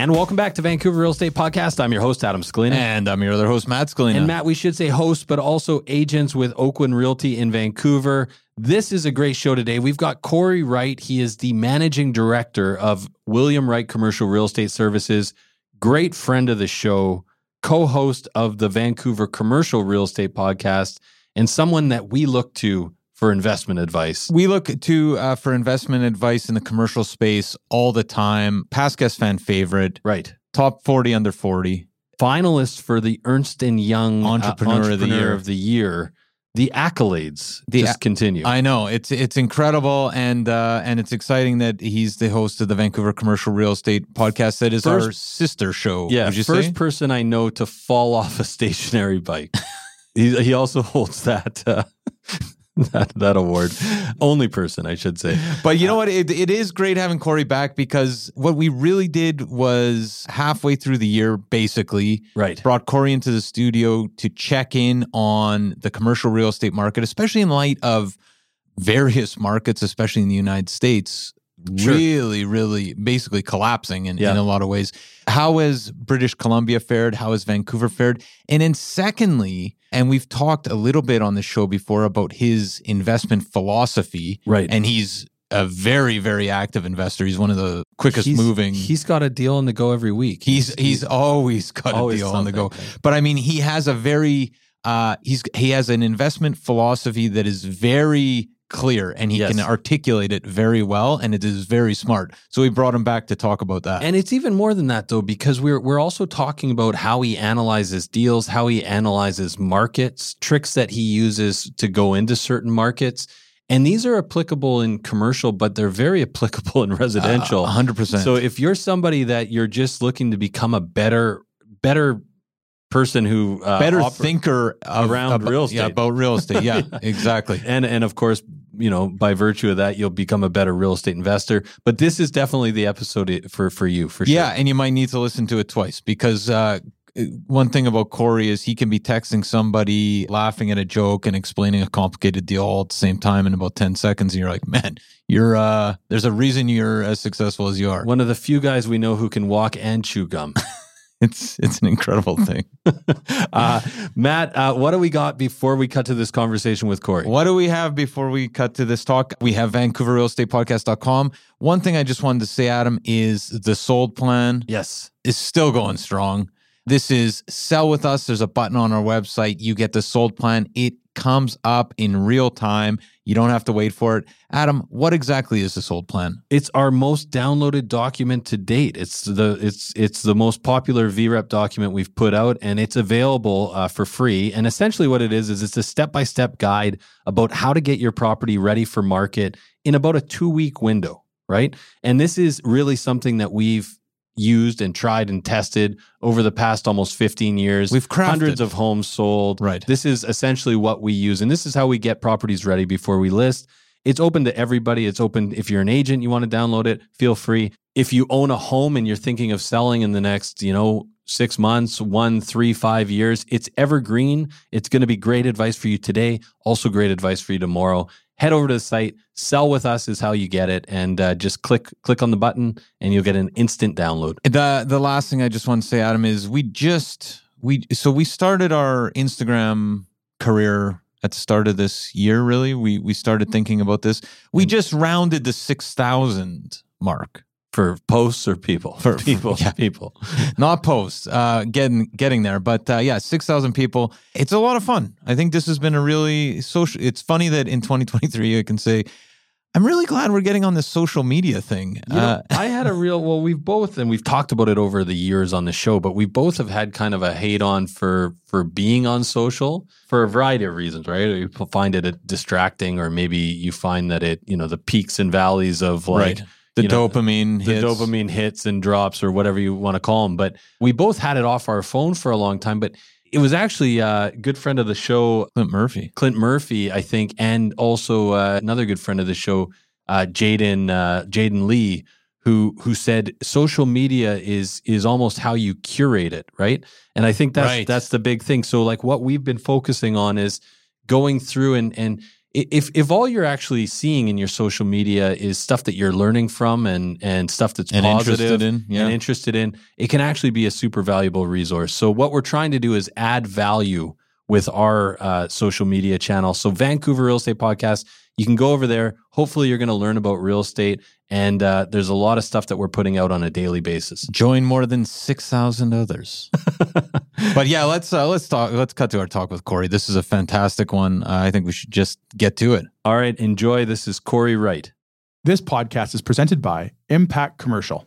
And welcome back to Vancouver Real Estate Podcast. I'm your host, Adam Scalina. And I'm your other host, Matt Scalina. And Matt, we should say host, but also agents with Oakwyn Realty in Vancouver. This is a great show today. We've got Cory Wright. He is the managing director of William Wright Commercial Real Estate Services, great friend of the show, co host of the Vancouver Commercial Real Estate Podcast, and someone that we look to for investment advice. we look to uh, for investment advice in the commercial space all the time. Past guest fan favorite, Right. top 40 under 40. Finalist for the Ernst and Young uh, Entrepreneur of the Year. of the Year. The accolades The just a- continue. I know it's it's incredible and uh, and it's exciting that he's the host of the Vancouver Commercial Real Estate podcast. That is our sister show. Yeah, first say? person I know to fall off a stationary bike. he, he also holds that uh, that that award. Only person, I should say. But you know what? It, it is great having Cory back because what we really did was halfway through the year, basically, Right. brought Cory into the studio to check in on the commercial real estate market, especially in light of various markets, especially in the United States, Sure. really, really basically collapsing in, Yeah. in a lot of ways. How has British Columbia fared? How has Vancouver fared? And then, secondly, and we've talked a little bit on the show before about his investment philosophy. Right. And he's a very, very active investor. He's one of the quickest He's- moving. He's got a deal on the go every week. He's he's always got always a deal on the go. But I mean, he has a very uh he's he has an investment philosophy that is very clear and he Yes. can articulate it very well and it is very smart. So we brought him back to talk about that. And it's even more than that though, because we're we're also talking about how he analyzes deals, how he analyzes markets, tricks that he uses to go into certain markets. And these are applicable in commercial, but they're very applicable in residential. Uh, 100%. So if you're somebody that you're just looking to become a better, better person who uh, better oper- thinker of, around about, real Yeah, estate. about real estate. Yeah, Yeah. exactly. and and of course, you know, by virtue of that, you'll become a better real estate investor. But this is definitely the episode for for you for sure. Yeah, and you might need to listen to it twice because uh, one thing about Cory is he can be texting somebody, laughing at a joke, and explaining a complicated deal all at the same time in about ten seconds, and you're like, man, you're uh, there's a reason you're as successful as you are. One of the few guys we know who can walk and chew gum. It's it's an incredible thing. uh, Matt, uh, what do we got before we cut to this conversation with Cory? What do we have before we cut to this talk? We have VancouverRealEstatePodcast.com. One thing I just wanted to say, Adam, is the sold plan. Yes. is still going strong. This is sell with us. There's a button on our website. You get the sold plan. It comes up in real time. You don't have to wait for it. Adam, what exactly is this old plan? It's our most downloaded document to date. It's the it's it's the most popular VREP document we've put out, and it's available uh, for free. And essentially, what it is is it's a step by step guide about how to get your property ready for market in about a two week window, right? And this is really something that we've used and tried and tested over the past almost 15 years. We've crafted. hundreds of homes sold. Right. This is essentially what we use, and this is how we get properties ready before we list. It's open to everybody. It's open if you're an agent, you want to download it, feel free. If you own a home and you're thinking of selling in the next, you know, six months, one, three, five years, it's evergreen. It's going to be great advice for you today, also great advice for you tomorrow. Head over to the site. Sell with us is how you get it, and uh, just click click on the button, and you'll get an instant download. The the last thing I just want to say, Adam, is we just we so we started our Instagram career at the start of this year. Really, we we started thinking about this. We just rounded the six thousand mark. For posts or people? For- people, yeah. people. not posts uh getting getting there but uh yeah 6000 people it's a lot of fun i think this has been a really social it's funny that in 2023 i can say I'm really glad we're getting on this social media thing. You know, Uh, I had a real well. We've both, and we've talked about it over the years on the show, but we both have had kind of a hate on for for being on social for a variety of reasons, right? You find it distracting, or maybe you find that it, you know, the peaks and valleys of like right. The you know, dopamine the hits. dopamine hits and drops, or whatever you want to call them. But we both had it off our phone for a long time, but. It was actually a good friend of the show, Clint Murphy. Clint Murphy, I think, and also uh, another good friend of the show, uh, Jaden uh, Jaden Lee, who who said social media is is almost how you curate it, right? And I think that's Right. that's the big thing. So like what we've been focusing on is going through and and if if all you're actually seeing in your social media is stuff that you're learning from and and stuff that's And positive interested in, yeah. and interested in, it can actually be a super valuable resource. So what we're trying to do is add value with our uh, social media channel. So Vancouver Real Estate Podcast, you can go over there. Hopefully, you're going to learn about real estate, and uh, there's a lot of stuff that we're putting out on a daily basis. Join more than six thousand others. but yeah, let's uh, let's talk. Let's cut to our talk with Cory. This is a fantastic one. Uh, I think we should just get to it. All right, enjoy. This is Cory Wright. This podcast is presented by Impact Commercial.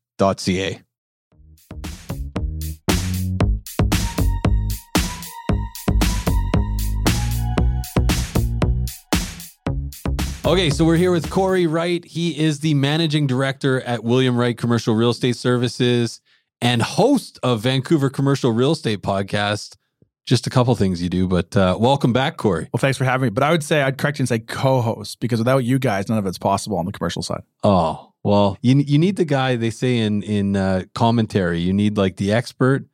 Okay, so we're here with Cory Wright. He is the managing director at William Wright Commercial Real Estate Services and host of Vancouver Commercial Real Estate Podcast. Just a couple things you do, but uh, welcome back, Cory. Well, thanks for having me. But I would say I'd correct you and say co-host because without you guys, none of it's possible on the commercial side. Oh, well, you you need the guy they say in in uh, commentary. You need like the expert,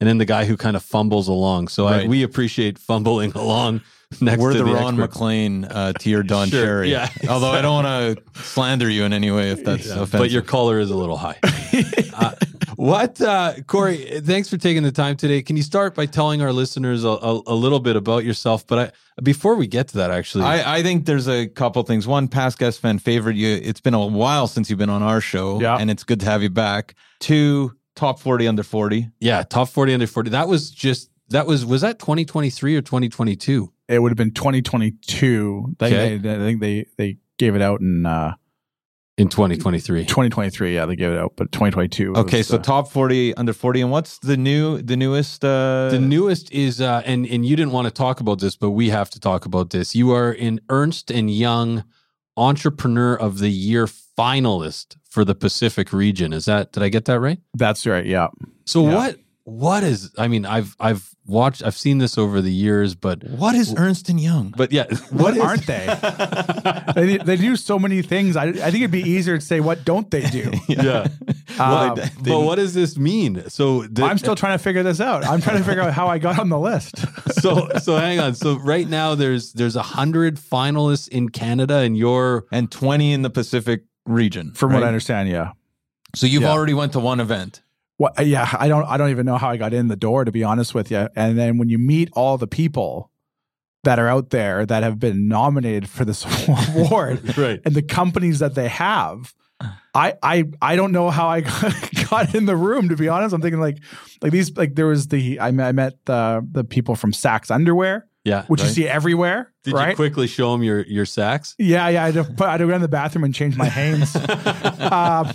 and then the guy who kind of fumbles along. So I, we appreciate fumbling along next We're to the, the, Ron expert. MacLean uh, to your Don Sure, Cherry. yeah, Although I don't want to slander you in any way if that's Yeah, offensive. but your color is a little high. uh, what, uh, Cory? Thanks for taking the time today. Can you start by telling our listeners a, a, a little bit about yourself? But I, before we get to that, actually, I, I think there's a couple things. One, past guest fan favorite. You. It's been a while since you've been on our show, Yeah. and it's good to have you back. Two, top forty under forty. yeah, top forty under forty. That was just that was was that twenty twenty three or twenty twenty two? It would have been 2022. They, Okay. they, I think they they gave it out in uh, In twenty twenty three. 2023. Yeah, they gave it out, but 2022. Okay, was, so uh, top forty under forty, and what's the new, the newest? Uh, The newest is, uh, and and you didn't want to talk about this, but we have to talk about this. You are an Ernst and Young Entrepreneur of the Year finalist for the Pacific region. Is that did I get that right? that's right. Yeah. So Yeah. what what is? I mean, I've I've watched, I've seen this over the years, but what is Ernst and Young? but yeah, What is- aren't they? they? They do so many things. I, I think it'd be easier to say what don't they do. yeah. Um, they- but what does this mean? So the- I'm still trying to figure this out. I'm trying to figure out how I got on the list. so so hang on. So right now there's there's a hundred finalists in Canada, and you're and twenty in the Pacific region. From what? I understand, yeah. So you've Yeah. already went to one event. What? uh, Yeah, I don't. I don't even know how I got in the door, to be honest with you. And then when you meet all the people that are out there that have been nominated for this award right. and the companies that they have, I I I don't know how I got, in the room. To be honest, I'm thinking like like these like there was the I met, I met the the people from Saxx Underwear, Yeah. which you see everywhere, Did right? you quickly show them your your sacks? Yeah, yeah. I had to, put, I had to go in the bathroom and change my Hanes. um,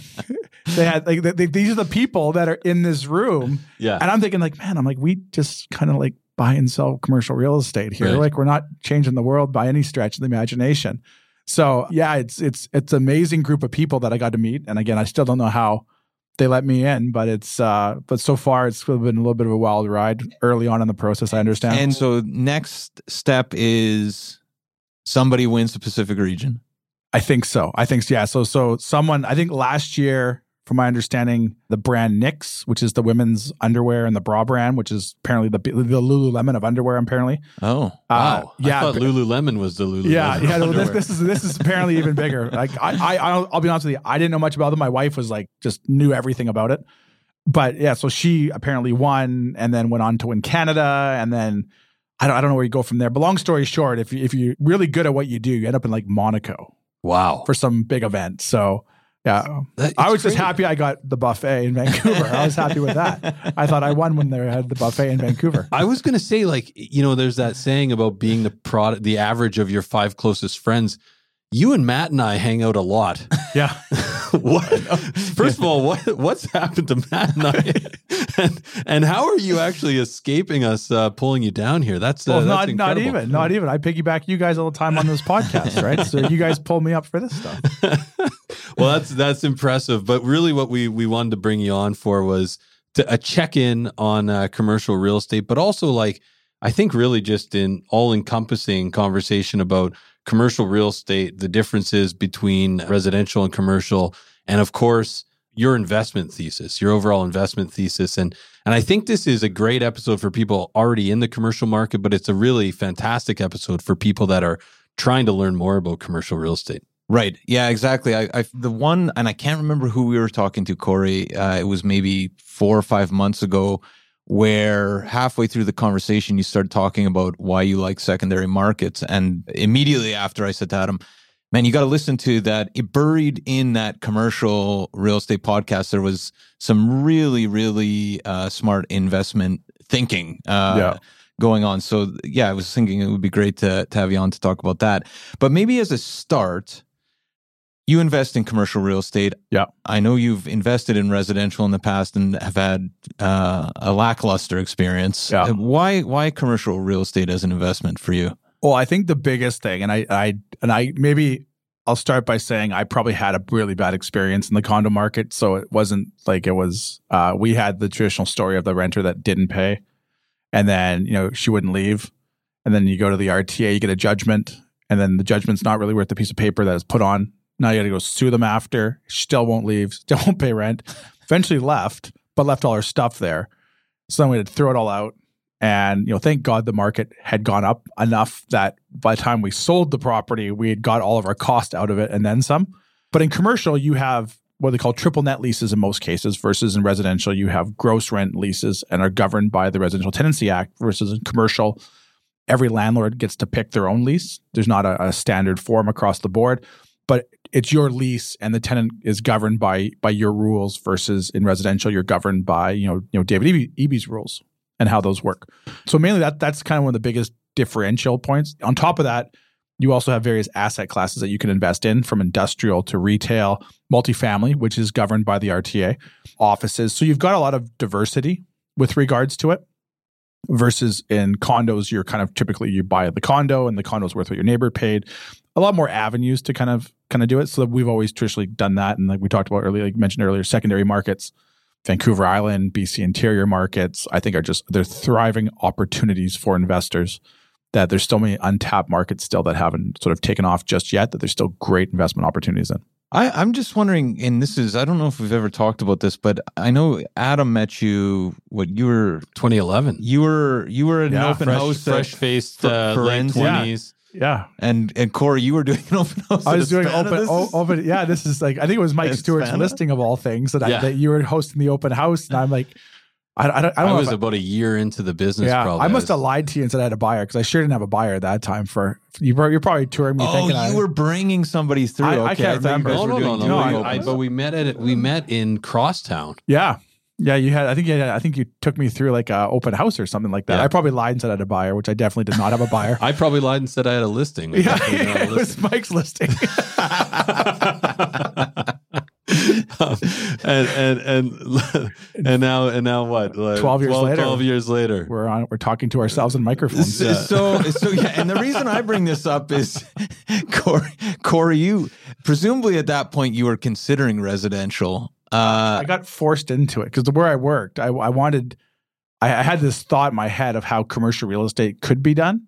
they had like they, these are the people that are in this room, Yeah. and I'm thinking like, man, I'm like, we just kind of like buy and sell commercial real estate here. Right. Like we're not changing the world by any stretch of the imagination. So yeah, it's it's it's amazing group of people that I got to meet, and again, I still don't know how they let me in, but it's uh, but so far it's been a little bit of a wild ride early on in the process. I understand. And so next step is somebody wins the Pacific region. I think so. I think yeah. So so someone I think last year from my understanding, the brand Knix, which is the women's underwear, and the bra brand, which is apparently the the Lululemon of underwear. Apparently, Oh, Uh, Wow. yeah, I thought Lululemon was the Lululemon. yeah, yeah. This, this is this is apparently even bigger. Like I, I, I'll, I'll be honest with you, I didn't know much about them. My wife was like just knew everything about it. But yeah, so she apparently won, and then went on to win Canada, and then I don't, I don't know where you go from there. But long story short, if you, if you're really good at what you do, you end up in like Monaco wow. for some big event. So yeah, I was just happy I got the buffet in Vancouver. I was happy with that. I thought I won when they had the buffet in Vancouver. I was gonna say, like, you know, there's that saying about being the product, the average of your five closest friends. You and Matt and I hang out a lot. Yeah. what? First of all, what what's happened to Matt and I, and, and how are you actually escaping us uh, pulling you down here? That's uh, Well, that's not not even, not even. I piggyback you guys all the time on this podcast, right? So you guys pull me up for this stuff. well, that's that's impressive. But really, what we we wanted to bring you on for was to, a check in on uh, commercial real estate, but also like I think really just in all encompassing conversation about commercial real estate, the differences between residential and commercial, and of course your investment thesis, your overall investment thesis, and and I think this is a great episode for people already in the commercial market, but it's a really fantastic episode for people that are trying to learn more about commercial real estate. Right. Yeah, exactly. I, I the one, and I can't remember who we were talking to, Cory. Uh, it was maybe four or five months ago, where halfway through the conversation, you started talking about why you like secondary markets, and immediately after, I said to Adam, "Man, you got to listen to that." It buried in that commercial real estate podcast, there was some really, really uh, smart investment thinking. Uh, Yeah. Going on. So, yeah, I was thinking it would be great to, to have you on to talk about that. But maybe as a start, you invest in commercial real estate. Yeah. I know you've invested in residential in the past and have had uh, a lackluster experience. Yeah. Why why commercial real estate as an investment for you? Well, I think the biggest thing, and I, I, and I maybe I'll start by saying I probably had a really bad experience in the condo market. So it wasn't like it was. Uh, we had the traditional story of the renter that didn't pay, and then you know she wouldn't leave, and then you go to the RTA, you get a judgment, and then the judgment's not really worth the piece of paper that is put on. Now you got to go sue them after. Still won't leave. Still won't pay rent. Eventually left, but left all her stuff there. So then we had to throw it all out. And you know, thank God the market had gone up enough that by the time we sold the property, we had got all of our cost out of it and then some. But in commercial, you have what they call triple net leases in most cases, versus in residential, you have gross rent leases and are governed by the Residential Tenancy Act. Versus in commercial, every landlord gets to pick their own lease. There's not a, a standard form across the board, it's your lease and the tenant is governed by by your rules. Versus in residential, you're governed by you know you know David Eby, Eby's rules and how those work. So mainly that that's kind of one of the biggest differential points. On top of that, you also have various asset classes that you can invest in from industrial to retail, multifamily, which is governed by the RTA, offices. So you've got a lot of diversity with regards to it. Versus in condos, you're kind of typically you buy the condo and the condo's worth what your neighbor paid. A lot more avenues to kind of kind of do it. So we've always traditionally done that. And like we talked about earlier, like mentioned earlier, secondary markets, Vancouver Island, BC interior markets, I think are just they're thriving opportunities for investors. That there's so many untapped markets still that haven't sort of taken off just yet. That there's still great investment opportunities in. I, I'm just wondering, and this is I don't know if we've ever talked about this, but I know Adam met you. What you were 2011. you were you were at Yeah, an open fresh, house, fresh faced, uh, late Forensic. Yeah. 20s. Yeah, and and Cory, you were doing an open house. I was doing open, o- open. Yeah, this is like I think it was Mike It's Stewart's Hispana? listing of all things that Yeah. I, that you were hosting the open house, and I'm like, I, I don't, I I, don't know. was if about a year into the business. yeah, probably. I must have lied to you and said I had a buyer because I sure didn't have a buyer at that time. For you, were- you're probably touring me Oh, thinking you I, were bringing somebody through. I- I can't thought you remember. guys No, were no, no, doing no. No, doing I, I- I, opens. but we met at we met in Crosstown. Yeah. Yeah, you had. I think you I think you took me through like a open house or something like that. Yeah. I probably lied and said I had a buyer, which I definitely did not have a buyer. I probably lied and said I had a listing. I yeah, definitely did not have a it was Mike's listing. Um, and and and and now and now what? Like 12 years later. Twelve years later. we're on. We're talking to ourselves in microphones. So, so, so yeah, and the reason I bring this up is Cory, Cory, you presumably at that point you were considering residential. Uh, I got forced into it because the where I worked, I, I wanted, I, I had this thought in my head of how commercial real estate could be done.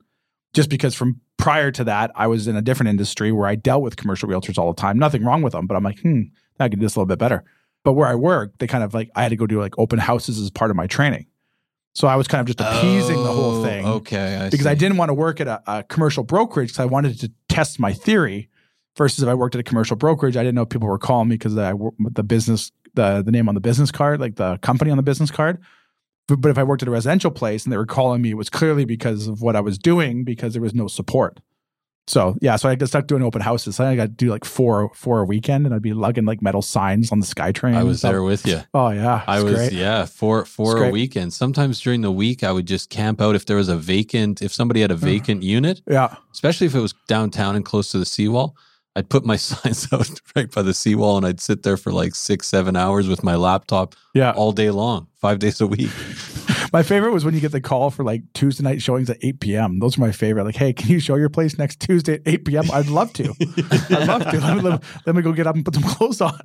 Just because from prior to that, I was in a different industry where I dealt with commercial realtors all the time. Nothing wrong with them, but I'm like, hmm, I could do this a little bit better. But where I worked, they kind of like I had to go do like open houses as part of my training. So I was kind of just appeasing the whole Oh, thing Okay, I because see. I didn't want to work at a, a commercial brokerage because I wanted to test my theory. Versus if I worked at a commercial brokerage, I didn't know people were calling me because I the business the the name on the business card, like the company on the business card. But, but if I worked at a residential place and they were calling me, it was clearly because of what I was doing because there was no support. So yeah, so I got stuck doing open houses. So I got to do like four four a weekend, and I'd be lugging like metal signs on the SkyTrain. I was there with you. Oh yeah, I was great. yeah for for It's a weekend. Sometimes during the week, I would just camp out if there was a vacant. If somebody had a mm. vacant unit, Yeah, especially if it was downtown and close to the seawall, I'd put my signs out right by the seawall and I'd sit there for like six seven hours with my laptop yeah. all day long, five days a week. My favorite was when you get the call for like Tuesday night showings at 8 p.m. Those are my favorite. Like, hey, can you show your place next Tuesday at 8 p.m.? I'd love to. I'd love to. Let me, let, let me go get up and put some clothes on.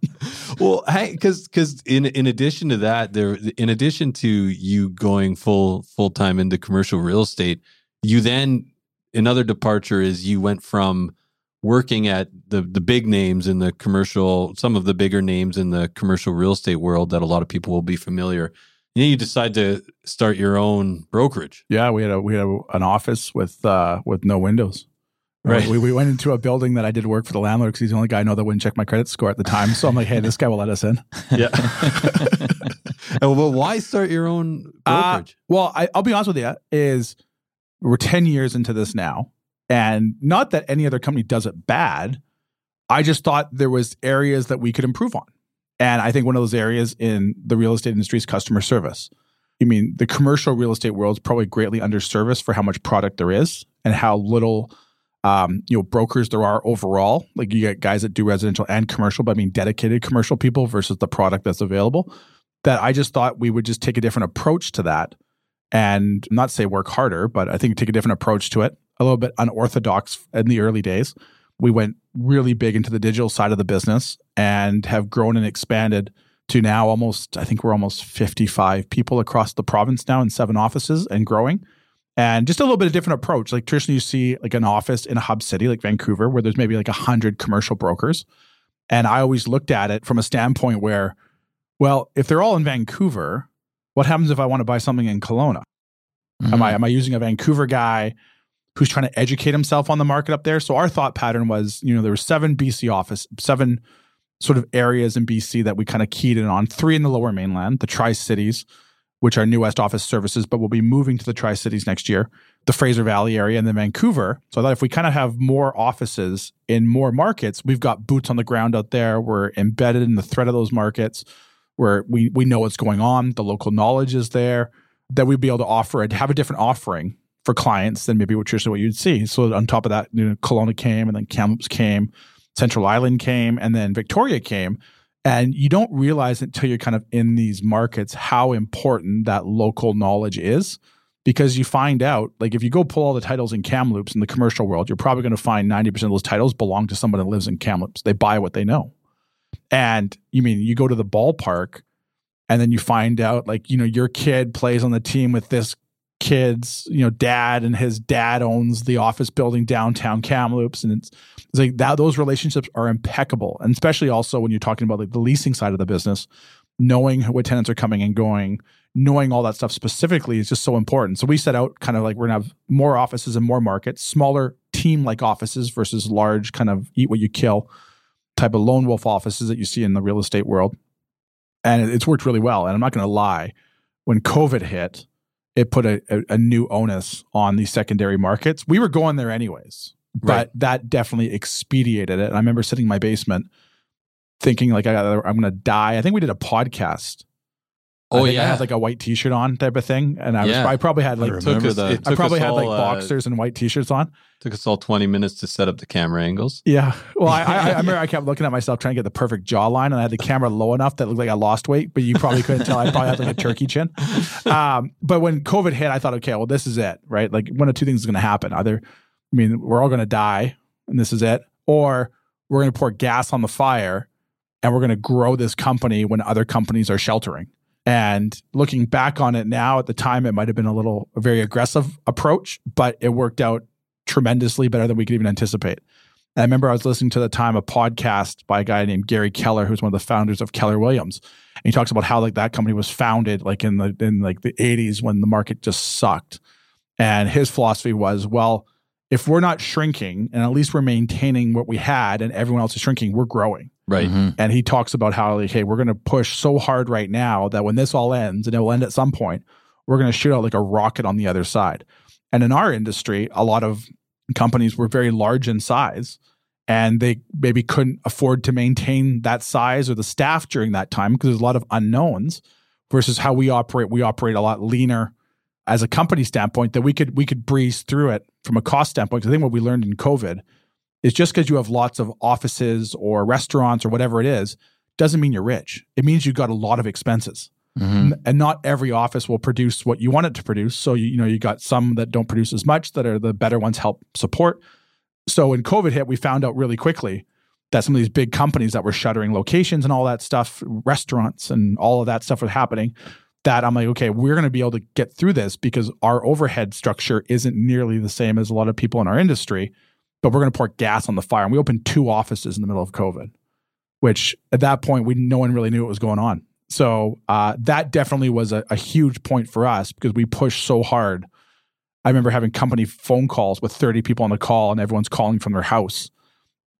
well, hey, because because in in addition to that, there in addition to you going full full time into commercial real estate, you then another departure is you went from working at the the big names in the commercial, some of the bigger names in the commercial real estate world that a lot of people will be familiar. Then you decide to start your own brokerage. Yeah, we had a we had a, an office with uh with no windows. Right. We, we went into a building that I did work for the landlord because he's the only guy I know that wouldn't check my credit score at the time. So I'm like, hey, this guy will let us in. Yeah. well, why start your own Uh, brokerage? Well, I, I'll be honest with you, is we're 10 years into this now. And not that any other company does it bad. I just thought there was areas that we could improve on. And I think one of those areas in the real estate industry is customer service. I mean, the commercial real estate world is probably greatly underserviced for how much product there is and how little um, you know brokers there are overall. Like you get guys that do residential and commercial, but I mean dedicated commercial people versus the product that's available. That I just thought we would just take a different approach to that and not say work harder, but I think take a different approach to it. A little bit unorthodox in the early days. We went really big into the digital side of the business and have grown and expanded to now almost, I think we're almost 55 people across the province now in seven offices and growing. And just a little bit of different approach. Like traditionally, you see like an office in a hub city like Vancouver, where there's maybe like a hundred commercial brokers. And I always looked at it from a standpoint where, well, if they're all in Vancouver, what happens if I want to buy something in Kelowna? Mm-hmm. Am I am I using a Vancouver guy who's trying to educate himself on the market up there? So our thought pattern was, you know, there were seven BC office, seven sort of areas in BC that we kind of keyed in on. Three in the Lower Mainland, the Tri Cities, which are New West Office Services, but we'll be moving to the Tri Cities next year. The Fraser Valley area, and then Vancouver. So I thought if we kind of have more offices in more markets, we've got boots on the ground out there. We're embedded in the threat of those markets, where we we know what's going on. The local knowledge is there that we'd be able to offer and have a different offering for clients than maybe what traditionally what you'd see. So on top of that, you know, Kelowna came and then Kamloops came, Central Island came, and then Victoria came. And you don't realize until you're kind of in these markets how important that local knowledge is. Because you find out, like if you go pull all the titles in Kamloops in the commercial world, you're probably going to find 90% of those titles belong to someone that lives in Kamloops. They buy what they know. And you mean you go to the ballpark and then you find out like, you know, your kid plays on the team with this kid's, you know, dad and his dad owns the office building downtown Kamloops. And it's, it's like that those relationships are impeccable. And especially also when you're talking about like the leasing side of the business, knowing what tenants are coming and going, knowing all that stuff specifically is just so important. So we set out kind of like we're gonna have more offices and more markets, smaller team like offices versus large kind of eat what you kill type of lone wolf offices that you see in the real estate world. And it's worked really well. And I'm not gonna lie, when COVID hit, it put a, a, a new onus on these secondary markets. We were going there anyways, but Right. that definitely expedited it. And I remember sitting in my basement thinking like I, I'm going to die. I think we did a podcast. I Oh, yeah, I had like a white T-shirt on type of thing, and I was Yeah. I probably had like remember Took us- it I probably had like all, uh, boxers and white T-shirts on. Took us all 20 minutes to set up the camera angles. Yeah. Well, I, I, I remember I kept looking at myself trying to get the perfect jawline, and I had the camera low enough that it looked like I lost weight, but you probably couldn't tell. I probably had like a turkey chin. Um, but when COVID hit, I thought, okay, well, this is it, right? Like one of two things is going to happen: either, I mean, we're all going to die, and this is it, or we're going to pour gas on the fire, and we're going to grow this company when other companies are sheltering. And looking back on it now, at the time, it might have been a little a very aggressive approach, but it worked out tremendously better than we could even anticipate. And I remember I was listening to the time a podcast by a guy named Gary Keller, who's one of the founders of Keller Williams. And he talks about how like that company was founded like in the in like the 80s when the market just sucked. And his philosophy was, well, if we're not shrinking and at least we're maintaining what we had and everyone else is shrinking, we're growing. Right. Mhm. And he talks about how like, hey, we're gonna push so hard right now that when this all ends, and it will end at some point, we're gonna shoot out like a rocket on the other side. And in our industry, a lot of companies were very large in size and they maybe couldn't afford to maintain that size or the staff during that time because there's a lot of unknowns versus how we operate we operate a lot leaner as a company standpoint that we could we could breeze through it from a cost standpoint 'Cause i think what we learned in covid is just because you have lots of offices or restaurants or whatever it is doesn't mean you're rich it means you've got a lot of expenses Mhm. and not every office will produce what you want it to produce. So you, you know you got some that don't produce as much that are the better ones help support. So when COVID hit, we found out really quickly that some of these big companies that were shuttering locations and all that stuff, restaurants and all of that stuff was happening. That I'm like, okay, we're going to be able to get through this because our overhead structure isn't nearly the same as a lot of people in our industry, but we're going to pour gas on the fire. And we opened two offices in the middle of COVID, which at that point we no one really knew what was going on. So uh, that definitely was a, a huge point for us because we pushed so hard. I remember having company phone calls with 30 people on the call, and everyone's calling from their house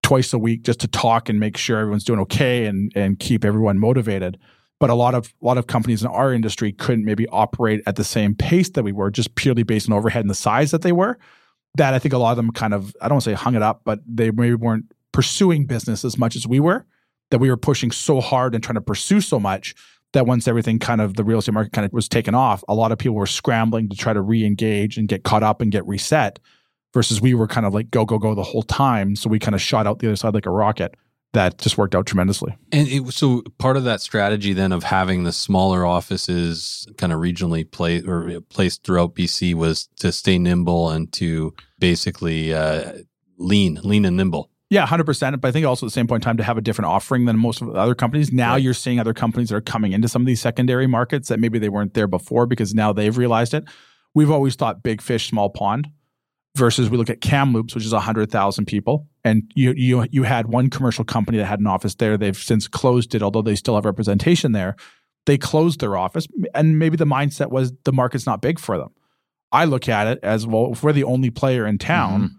twice a week just to talk and make sure everyone's doing okay and and keep everyone motivated. But a lot of a lot of companies in our industry couldn't maybe operate at the same pace that we were, just purely based on overhead and the size that they were. That I think a lot of them kind of I don't want to say hung it up, but they maybe weren't pursuing business as much as we were that we were pushing so hard and trying to pursue so much that once everything kind of the real estate market kind of was taken off, a lot of people were scrambling to try to re-engage and get caught up and get reset versus we were kind of like go, go, go the whole time. So we kind of shot out the other side like a rocket. That just worked out tremendously. And it, so part of that strategy then of having the smaller offices kind of regionally placed or placed throughout BC was to stay nimble and to basically uh, lean, lean and nimble. Yeah, hundred percent. But I think also at the same point in time to have a different offering than most of the other companies. Now Right. you're seeing other companies that are coming into some of these secondary markets that maybe they weren't there before because now they've realized it. We've always thought big fish, small pond. Versus we look at Kamloops, which is hundred thousand people, and you you you had one commercial company that had an office there. They've since closed it, although they still have representation there. They closed their office, and maybe the mindset was the market's not big for them. I look at it as well. If we're the only player in town, mm-hmm.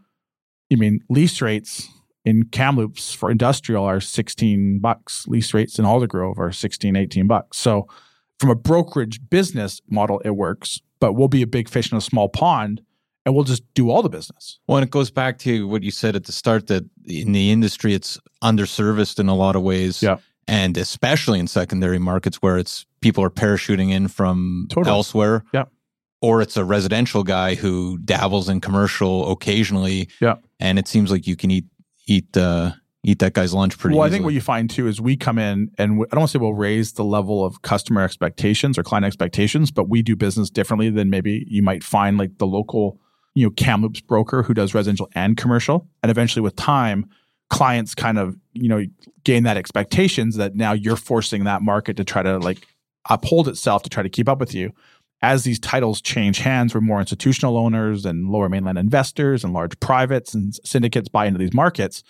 you mean lease rates in Kamloops for industrial are 16 bucks. Lease rates in Aldergrove are 16, 18 bucks. So from a brokerage business model, it works, but we'll be a big fish in a small pond and we'll just do all the business. Well, and it goes back to what you said at the start that in the industry, it's underserviced in a lot of ways. Yeah. And especially in secondary markets where it's people are parachuting in from Totally. elsewhere. Yeah. Or it's a residential guy who dabbles in commercial occasionally. Yeah. And it seems like you can eat eat uh, eat that guy's lunch pretty well, I think what you find too is we come in and we, I don't want to say we'll raise the level of customer expectations or client expectations, but we do business differently than maybe you might find like the local, you know, Kamloops broker who does residential and commercial. And eventually with time, clients kind of, you know, gain that expectations that now you're forcing that market to try to like uphold itself to try to keep up with you. As these titles change hands, where more institutional owners and lower mainland investors and large privates and syndicates buy into these markets,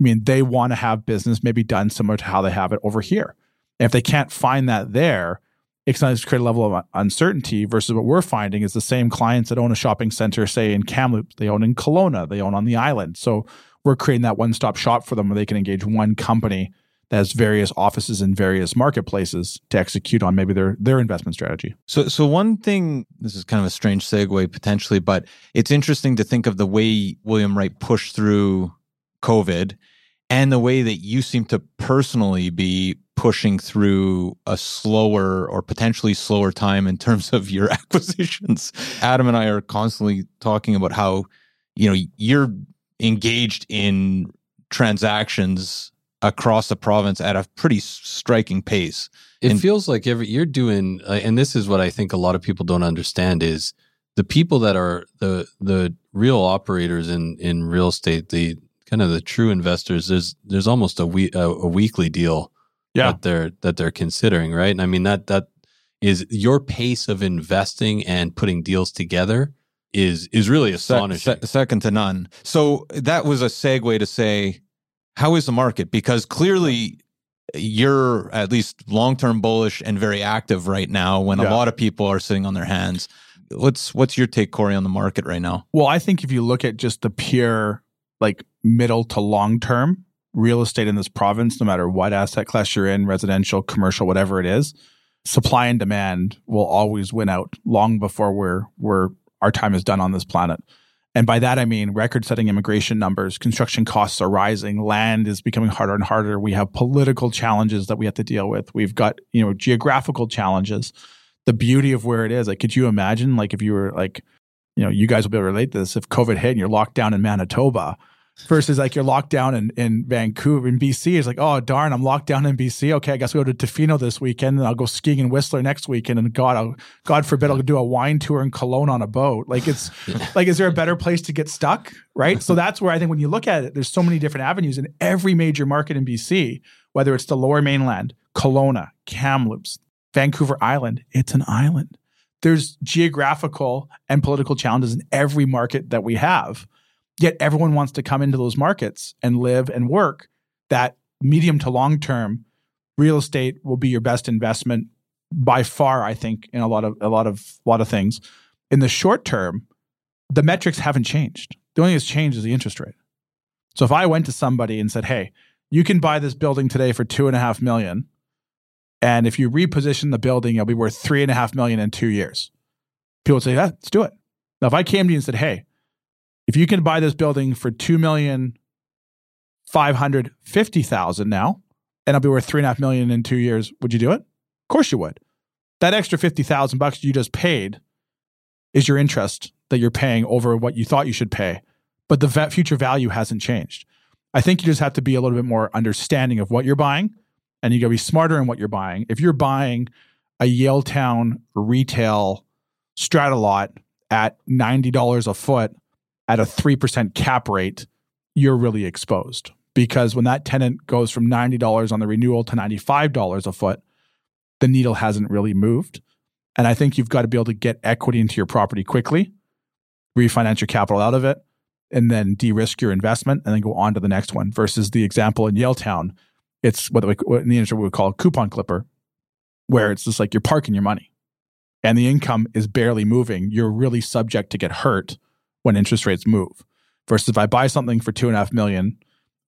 I mean, they want to have business maybe done similar to how they have it over here. And if they can't find that there, going to create a level of uncertainty versus what we're finding is the same clients that own a shopping center, say in Kamloops, they own in Kelowna, they own on the island. So we're creating that one stop shop for them where they can engage one company that has various offices in various marketplaces to execute on maybe their their investment strategy. So, so one thing, this is kind of a strange segue potentially, but it's interesting to think of the way William Wright pushed through COVID and the way that you seem to personally be pushing through a slower or potentially slower time in terms of your acquisitions. Adam and I are constantly talking about how, you know, you're engaged in transactions across the province at a pretty striking pace. It And- feels like every you're doing, uh, and this is what I think a lot of people don't understand is the people that are the the real operators in in real estate, the kind of the true investors. There's there's almost a we, a, a weekly deal Yeah. that they're that they're considering, right? And I mean that that is your pace of investing and putting deals together is is really Se- astonishing. se- second to none. So that was a segue to say, how is the market? Because clearly you're at least long term bullish and very active right now when Yeah. a lot of people are sitting on their hands. What's what's your take, Cory, on the market right now? Well, I think if you look at just the pure like middle to long term real estate in this province, no matter what asset class you're in, residential, commercial, whatever it is, supply and demand will always win out long before we're we're our time is done on this planet. And by that I mean record setting immigration numbers, construction costs are rising, land is becoming harder and harder. We have political challenges that we have to deal with. We've got, you know, geographical challenges. The beauty of where it is, like could you imagine like if you were like you know, you guys will be able to relate to this. If COVID hit and you're locked down in Manitoba versus like you're locked down in, in Vancouver, in BC, it's like, oh, darn, I'm locked down in BC. Okay, I guess I'll go to Tofino this weekend and I'll go skiing in Whistler next weekend. And God, I'll, God forbid, I'll do a wine tour in Kelowna on a boat. Like it's like, is there a better place to get stuck? Right. So that's where I think when you look at it, there's so many different avenues in every major market in BC, whether it's the lower mainland, Kelowna, Kamloops, Vancouver Island, it's an island there's geographical and political challenges in every market that we have. Yet everyone wants to come into those markets and live and work. That medium to long term real estate will be your best investment by far, I think, in a lot of a lot of a lot of things. In the short term, the metrics haven't changed. The only thing that's changed is the interest rate. So if I went to somebody and said, Hey, you can buy this building today for two and a half million. And if you reposition the building, it'll be worth three and a half million in two years. People would say, yeah, let's do it. Now, if I came to you and said, hey, if you can buy this building for two million five hundred fifty thousand now, and it'll be worth three and a half million in two years, would you do it? Of course you would. That extra fifty thousand bucks you just paid is your interest that you're paying over what you thought you should pay, but the future value hasn't changed. I think you just have to be a little bit more understanding of what you're buying and you got to be smarter in what you're buying. If you're buying a Yaletown retail strata lot at $90 a foot at a 3% cap rate, you're really exposed because when that tenant goes from $90 on the renewal to $95 a foot, the needle hasn't really moved. And I think you've got to be able to get equity into your property quickly, refinance your capital out of it, and then de-risk your investment and then go on to the next one versus the example in Yaletown it's what, we, what in the industry we would call a coupon clipper, where it's just like you're parking your money and the income is barely moving. You're really subject to get hurt when interest rates move. Versus if I buy something for two and a half million,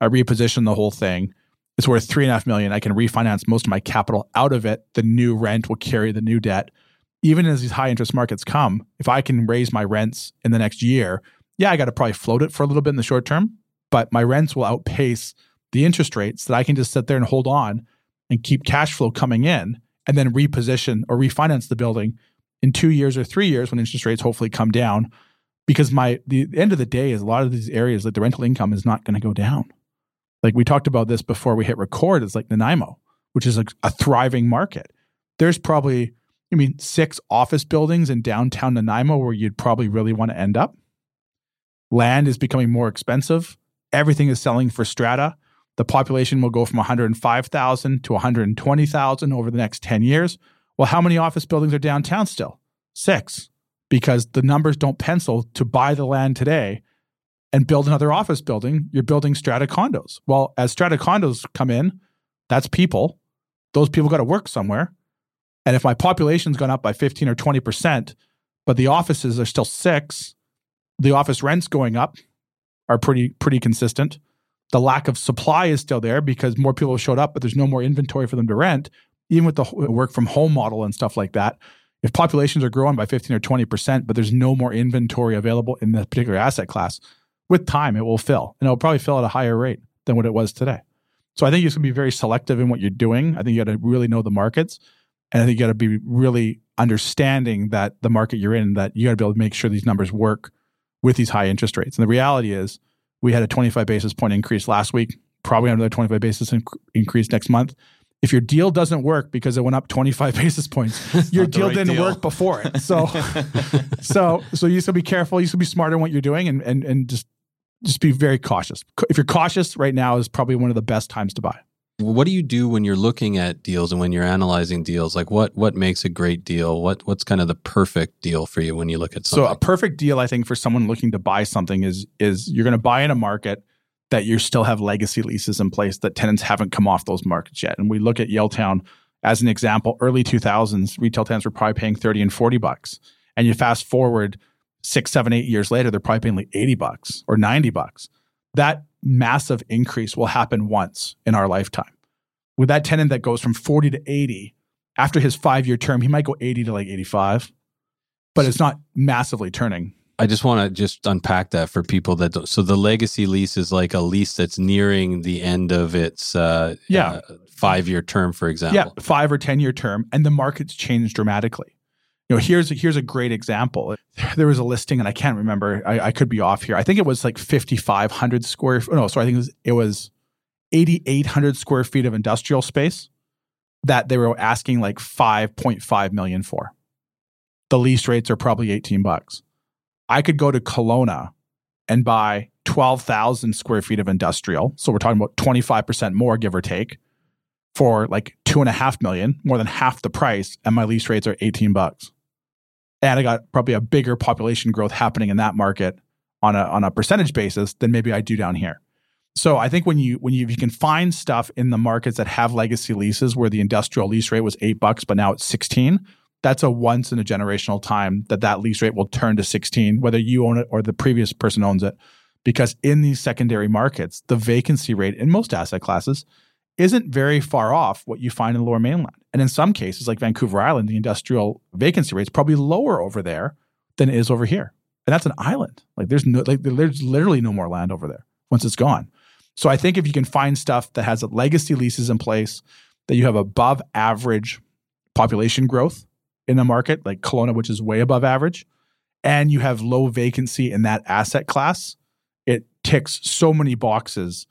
I reposition the whole thing. It's worth three and a half million. I can refinance most of my capital out of it. The new rent will carry the new debt. Even as these high interest markets come, if I can raise my rents in the next year, yeah, I got to probably float it for a little bit in the short term, but my rents will outpace the interest rates that I can just sit there and hold on and keep cash flow coming in and then reposition or refinance the building in two years or three years when interest rates hopefully come down. Because my the end of the day is a lot of these areas like the rental income is not going to go down. Like we talked about this before we hit record, it's like Nanaimo, which is a, a thriving market. There's probably, I mean, six office buildings in downtown Nanaimo where you'd probably really want to end up. Land is becoming more expensive. Everything is selling for strata the population will go from 105,000 to 120,000 over the next 10 years. Well, how many office buildings are downtown still? Six, because the numbers don't pencil to buy the land today and build another office building. You're building strata condos. Well, as strata condos come in, that's people. Those people got to work somewhere. And if my population's gone up by 15 or 20%, but the offices are still six, the office rents going up are pretty pretty consistent the lack of supply is still there because more people have showed up, but there's no more inventory for them to rent. Even with the work from home model and stuff like that, if populations are growing by 15 or 20%, but there's no more inventory available in that particular asset class, with time it will fill. And it'll probably fill at a higher rate than what it was today. So I think you can be very selective in what you're doing. I think you got to really know the markets. And I think you got to be really understanding that the market you're in, that you got to be able to make sure these numbers work with these high interest rates. And the reality is, we had a 25 basis point increase last week, probably another 25 basis inc- increase next month. If your deal doesn't work because it went up 25 basis points, your deal right didn't deal. work before it. So, so, so you should be careful. You should be smart in what you're doing, and and and just just be very cautious. If you're cautious right now, is probably one of the best times to buy. What do you do when you're looking at deals and when you're analyzing deals? Like what what makes a great deal? What what's kind of the perfect deal for you when you look at something? So a perfect deal, I think, for someone looking to buy something is is you're going to buy in a market that you still have legacy leases in place that tenants haven't come off those markets yet. And we look at Yaletown as an example. Early 2000s, retail tenants were probably paying 30 and 40 bucks. And you fast forward six, seven, eight years later, they're probably paying like 80 bucks or 90 bucks. That massive increase will happen once in our lifetime. With that tenant that goes from 40 to 80, after his five year term, he might go 80 to like 85, but it's not massively turning. I just want to just unpack that for people that don't. So the legacy lease is like a lease that's nearing the end of its uh, Yeah. uh, five year term, for example. Yeah, five or 10 year term, and the market's changed dramatically. You know, here's here's a great example. There was a listing, and I can't remember. I, I could be off here. I think it was like 5,500 square. No, sorry, I think it was it was 8,800 square feet of industrial space that they were asking like 5.5 million for. The lease rates are probably 18 bucks. I could go to Kelowna and buy 12,000 square feet of industrial. So we're talking about 25% more, give or take, for like two and a half million, more than half the price, and my lease rates are 18 bucks. And I got probably a bigger population growth happening in that market on a on a percentage basis than maybe I do down here. So I think when you when you, you can find stuff in the markets that have legacy leases where the industrial lease rate was eight bucks, but now it's 16, that's a once in a generational time that that lease rate will turn to 16, whether you own it or the previous person owns it. Because in these secondary markets, the vacancy rate in most asset classes isn't very far off what you find in the lower mainland. And in some cases, like Vancouver Island, the industrial vacancy rate is probably lower over there than it is over here. And that's an island. Like there's no like there's literally no more land over there once it's gone. So I think if you can find stuff that has legacy leases in place, that you have above average population growth in the market, like Kelowna, which is way above average, and you have low vacancy in that asset class, it ticks so many boxes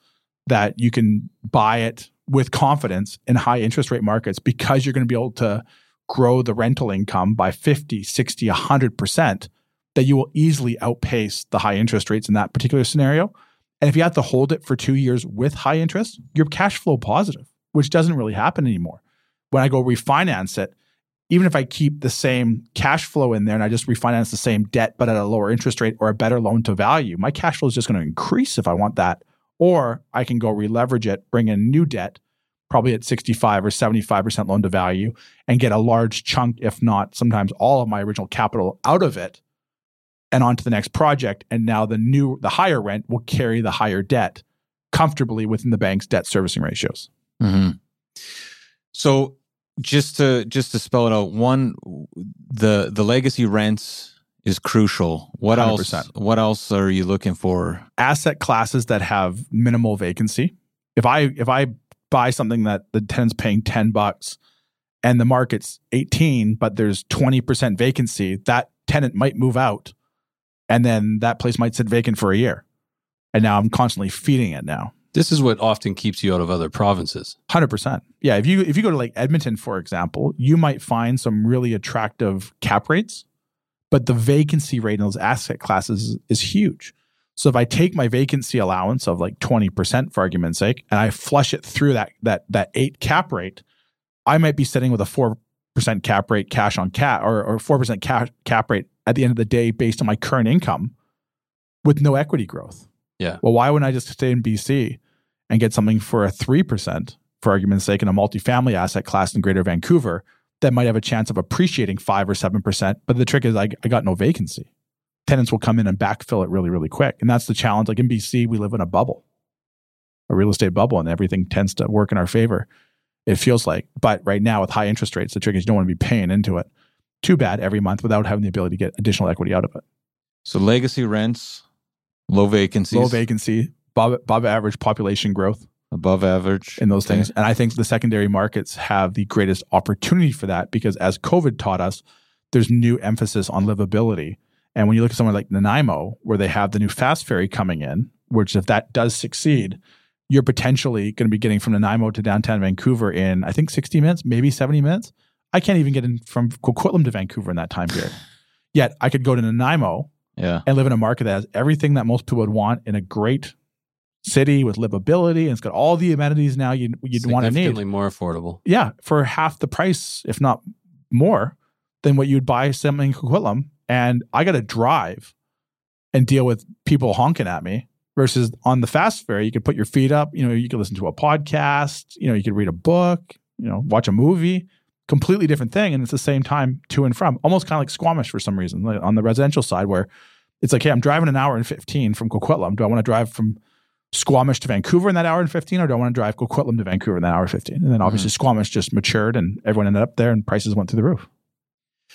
that you can buy it with confidence in high interest rate markets because you're going to be able to grow the rental income by 50, 60, 100%, that you will easily outpace the high interest rates in that particular scenario. And if you have to hold it for two years with high interest, you're cash flow positive, which doesn't really happen anymore. When I go refinance it, even if I keep the same cash flow in there and I just refinance the same debt, but at a lower interest rate or a better loan to value, my cash flow is just going to increase if I want that. Or I can go releverage it, bring in new debt, probably at 65 or 75% loan to value, and get a large chunk, if not sometimes all of my original capital out of it and onto the next project. And now the new, the higher rent will carry the higher debt comfortably within the bank's debt servicing ratios. hmm So just to just to spell it out, one the the legacy rents is crucial. What else? 100%. What else are you looking for? asset classes that have minimal vacancy. If I if I buy something that the tenant's paying 10 bucks and the market's 18 but there's 20% vacancy, that tenant might move out and then that place might sit vacant for a year. And now I'm constantly feeding it now. This is what often keeps you out of other provinces. Hundred percent. Yeah. If you if you go to like Edmonton, for example, you might find some really attractive cap rates, but the vacancy rate in those asset classes is, huge. So if I take my vacancy allowance of like twenty percent for argument's sake, and I flush it through that that that eight cap rate, I might be sitting with a four percent cap rate cash on cap or or four percent cap cap rate at the end of the day based on my current income with no equity growth. Yeah. Well, why wouldn't I just stay in BC and get something for a 3%, for argument's sake, in a multifamily asset class in Greater Vancouver that might have a chance of appreciating 5 or 7%? But the trick is, I, I got no vacancy. Tenants will come in and backfill it really, really quick. And that's the challenge. Like in BC, we live in a bubble, a real estate bubble, and everything tends to work in our favor. It feels like. But right now, with high interest rates, the trick is you don't want to be paying into it too bad every month without having the ability to get additional equity out of it. So legacy rents, low vacancies, Low vacancy, above, above average population growth. above average in those Okay. things. And I think the secondary markets have the greatest opportunity for that because as COVID taught us, there's new emphasis on livability. And when you look at somewhere like Nanaimo, where they have the new fast ferry coming in, which if that does succeed, you're potentially going to be getting from Nanaimo to downtown Vancouver in, I think, 60 minutes, maybe 70 minutes. I can't even get in from Coquitlam to Vancouver in that time period. Yet I could go to Nanaimo Yeah. and live in a market that has everything that most people would want in a great city with livability and it's got all the amenities now you'd, you'd want to need. Significantly more affordable. Yeah, for half the price, if not more, than what you'd buy something in Coquitlam. And I got to drive and deal with people honking at me versus on the fast fare, you could put your feet up. You know, you could listen to a podcast. You know, you could read a book. You know, watch a movie. Completely different thing, and it's the same time to and from. Almost kind of like Squamish for some reason, like on the residential side, where it's like, hey, I'm driving an hour and fifteen from Coquitlam. Do I want to drive from Squamish to Vancouver in that hour and 15, or do I want to drive Coquitlam to Vancouver in that hour and 15? And then obviously mm-hmm. Squamish just matured and everyone ended up there and prices went through the roof.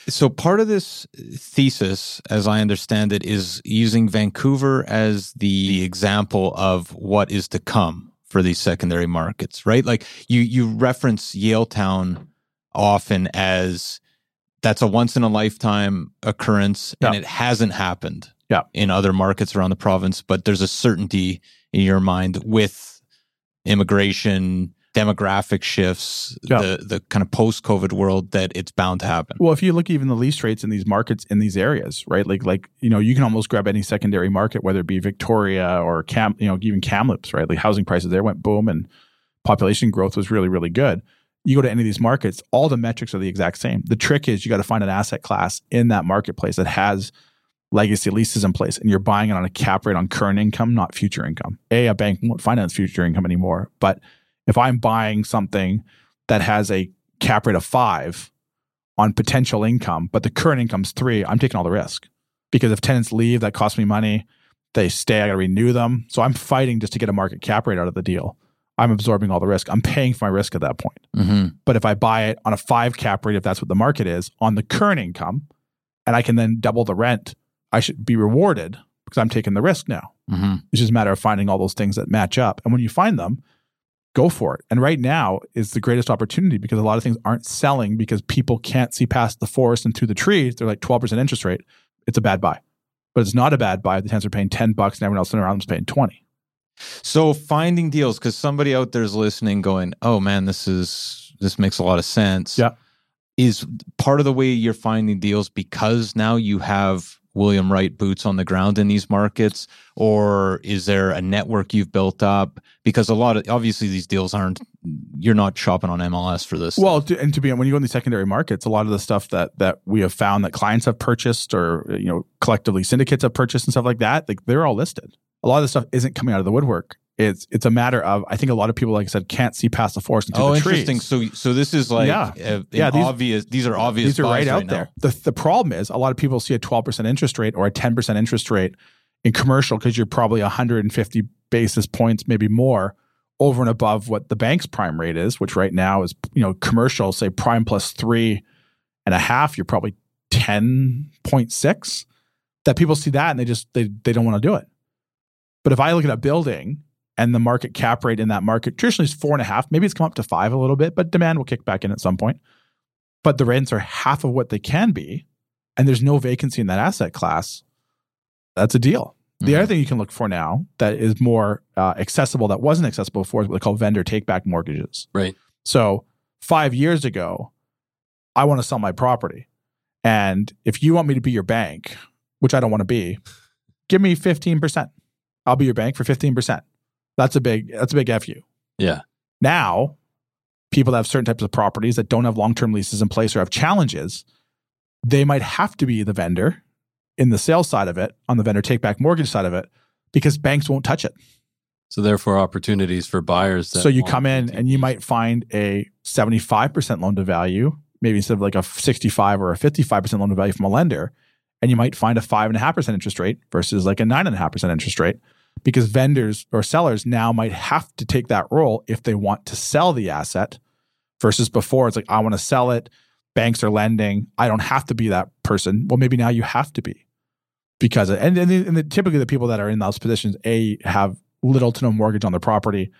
So part of this thesis, as I understand it, is using Vancouver as the example of what is to come for these secondary markets, right? Like you you reference Yaletown often as that's a once in a lifetime occurrence and it hasn't happened yeah. in other markets around the province, but there's a certainty in your mind with immigration, demographic shifts, yeah. the the kind of post COVID world that it's bound to happen. Well, if you look even the lease rates in these markets in these areas, right? Like like you know, you can almost grab any secondary market, whether it be Victoria or Cam, you know, even Kamloops, right? Like housing prices there went boom and population growth was really really good. You go to any of these markets, all the metrics are the exact same. The trick is you got to find an asset class in that marketplace that has legacy leases in place and you're buying it on a cap rate on current income, not future income. A, a bank won't finance future income anymore. But if I'm buying something that has a cap rate of five on potential income, but the current income's three, I'm taking all the risk. Because if tenants leave, that costs me money. They stay, I gotta renew them. So I'm fighting just to get a market cap rate out of the deal. I'm absorbing all the risk. I'm paying for my risk at that point. Mm-hmm. But if I buy it on a five cap rate, if that's what the market is, on the current income, and I can then double the rent I should be rewarded because I'm taking the risk now. Mm-hmm. It's just a matter of finding all those things that match up. And when you find them, go for it. And right now is the greatest opportunity because a lot of things aren't selling because people can't see past the forest and through the trees. They're like 12% interest rate. It's a bad buy. But it's not a bad buy the tenants are paying 10 bucks and everyone else in around them is paying 20. So finding deals, because somebody out there is listening going, oh man, this is this makes a lot of sense. Yeah. Is part of the way you're finding deals because now you have William Wright boots on the ground in these markets, or is there a network you've built up? Because a lot of obviously these deals aren't you're not shopping on MLS for this. Well, to, and to be when you go in the secondary markets, a lot of the stuff that that we have found that clients have purchased, or you know, collectively syndicates have purchased and stuff like that, like they're all listed. A lot of the stuff isn't coming out of the woodwork. It's it's a matter of I think a lot of people, like I said, can't see past the forest into oh, the interesting. So so this is like yeah, uh, yeah these, obvious. These are obvious. These are right out right there. The the problem is a lot of people see a twelve percent interest rate or a ten percent interest rate in commercial because you're probably 150 basis points, maybe more, over and above what the bank's prime rate is, which right now is you know commercial say prime plus three and a half. You're probably ten point six. That people see that and they just they they don't want to do it. But if I look at a building and the market cap rate in that market traditionally is four and a half. Maybe it's come up to five a little bit, but demand will kick back in at some point. But the rents are half of what they can be, and there's no vacancy in that asset class. That's a deal. The mm-hmm. other thing you can look for now that is more uh, accessible that wasn't accessible before is what they call vendor take back mortgages. Right. So five years ago, I want to sell my property. And if you want me to be your bank, which I don't want to be, give me 15%. I'll be your bank for 15%. That's a big that's a big fu. Yeah. Now, people that have certain types of properties that don't have long term leases in place or have challenges, they might have to be the vendor in the sales side of it, on the vendor take back mortgage side of it, because banks won't touch it. So therefore, opportunities for buyers. so you come in and you might find a seventy five percent loan to value, maybe instead of like a sixty five or a fifty five percent loan to value from a lender, and you might find a five and a half percent interest rate versus like a nine and a half percent interest rate because vendors or sellers now might have to take that role if they want to sell the asset versus before it's like I want to sell it. Banks are lending. I don't have to be that person. Well maybe now you have to be because and and, the, and the, typically the people that are in those positions a have little to no mortgage on their property.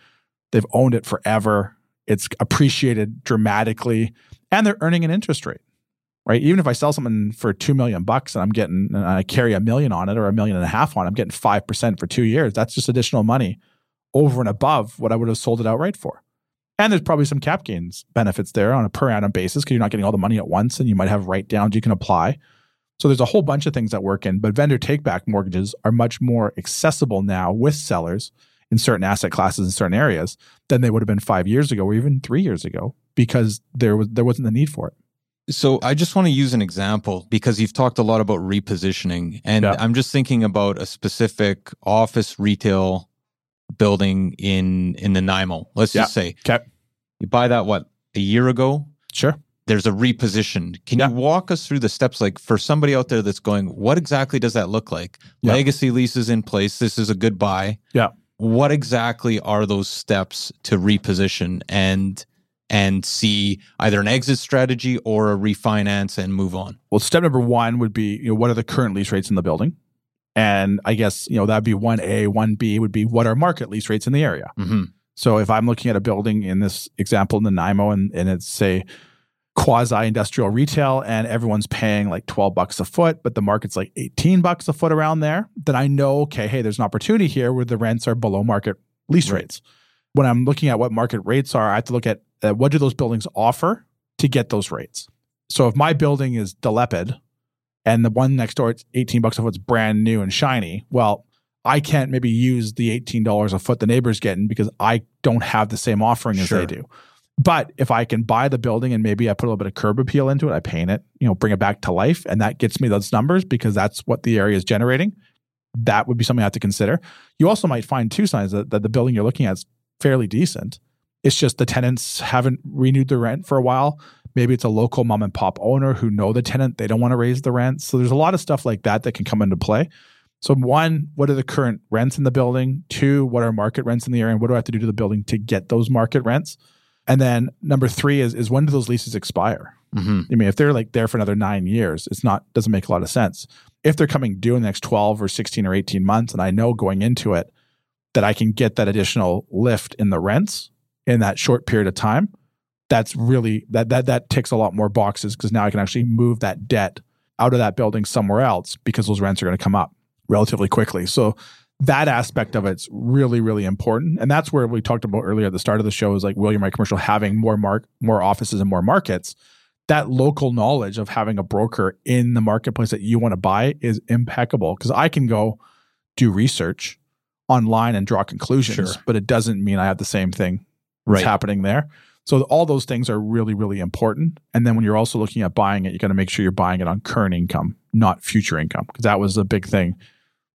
They've owned it forever. It's appreciated dramatically and they're earning an interest rate right? Even if I sell something for two million bucks and I'm getting and I carry a million on it or a million and a half on, it, I'm getting five percent for two years. That's just additional money over and above what I would have sold it outright for. And there's probably some cap gains benefits there on a per annum basis because you're not getting all the money at once and you might have write downs you can apply. So there's a whole bunch of things that work in, but vendor take back mortgages are much more accessible now with sellers in certain asset classes in certain areas than they would have been five years ago or even three years ago because there was there wasn't the need for it. So I just want to use an example because you've talked a lot about repositioning, and Yeah. I'm just thinking about a specific office retail building in in the Nanaimo. Let's just say Okay. you buy that what a year ago. Sure. There's a reposition. Can Yeah. you walk us through the steps? Like for somebody out there that's going, what exactly does that look like? Yeah. Legacy leases in place. This is a good buy. Yeah. What exactly are those steps to reposition and and see either an exit strategy or a refinance and move on? Well, step number one would be, you know, what are the current lease rates in the building? And I guess, you know, that'd be one A, one B would be what are market lease rates in the area? Mm-hmm. So if I'm looking at a building in this example in the Nanaimo and, and it's say quasi industrial retail and everyone's paying like 12 bucks a foot, but the market's like 18 bucks a foot around there, then I know, okay, hey, there's an opportunity here where the rents are below market lease Right. rates. When I'm looking at what market rates are, I have to look at uh, what do those buildings offer to get those rates. So if my building is decrepit and the one next door it's 18 bucks a foot is brand new and shiny, well, I can't maybe use the $18 a foot the neighbor's getting because I don't have the same offering as Sure. they do. But if I can buy the building and maybe I put a little bit of curb appeal into it, I paint it, you know, bring it back to life, and that gets me those numbers because that's what the area is generating. That would be something I have to consider. You also might find two signs that, that the building you're looking at is fairly decent. It's just the tenants haven't renewed the rent for a while. Maybe it's a local mom and pop owner who know the tenant. They don't want to raise the rent. So there's a lot of stuff like that that can come into play. So one, what are the current rents in the building? Two, what are market rents in the area? And what do I have to do to the building to get those market rents? And then number three is is when do those leases expire? Mm-hmm. I mean, if they're like there for another nine years, it's not doesn't make a lot of sense. If they're coming due in the next twelve or sixteen or eighteen months, and I know going into it that I can get that additional lift in the rents in that short period of time, that's really that that that ticks a lot more boxes because now I can actually move that debt out of that building somewhere else because those rents are going to come up relatively quickly. So that aspect of it's really really important and that's where we talked about earlier at the start of the show is like William Wright Commercial having more mark more offices and more markets that local knowledge of having a broker in the marketplace that you want to buy is impeccable because I can go do research online and draw conclusions Sure. but it doesn't mean I have the same thing Right. happening there so all those things are really really important and then when you're also looking at buying it you got to make sure you're buying it on current income not future income because that was a big thing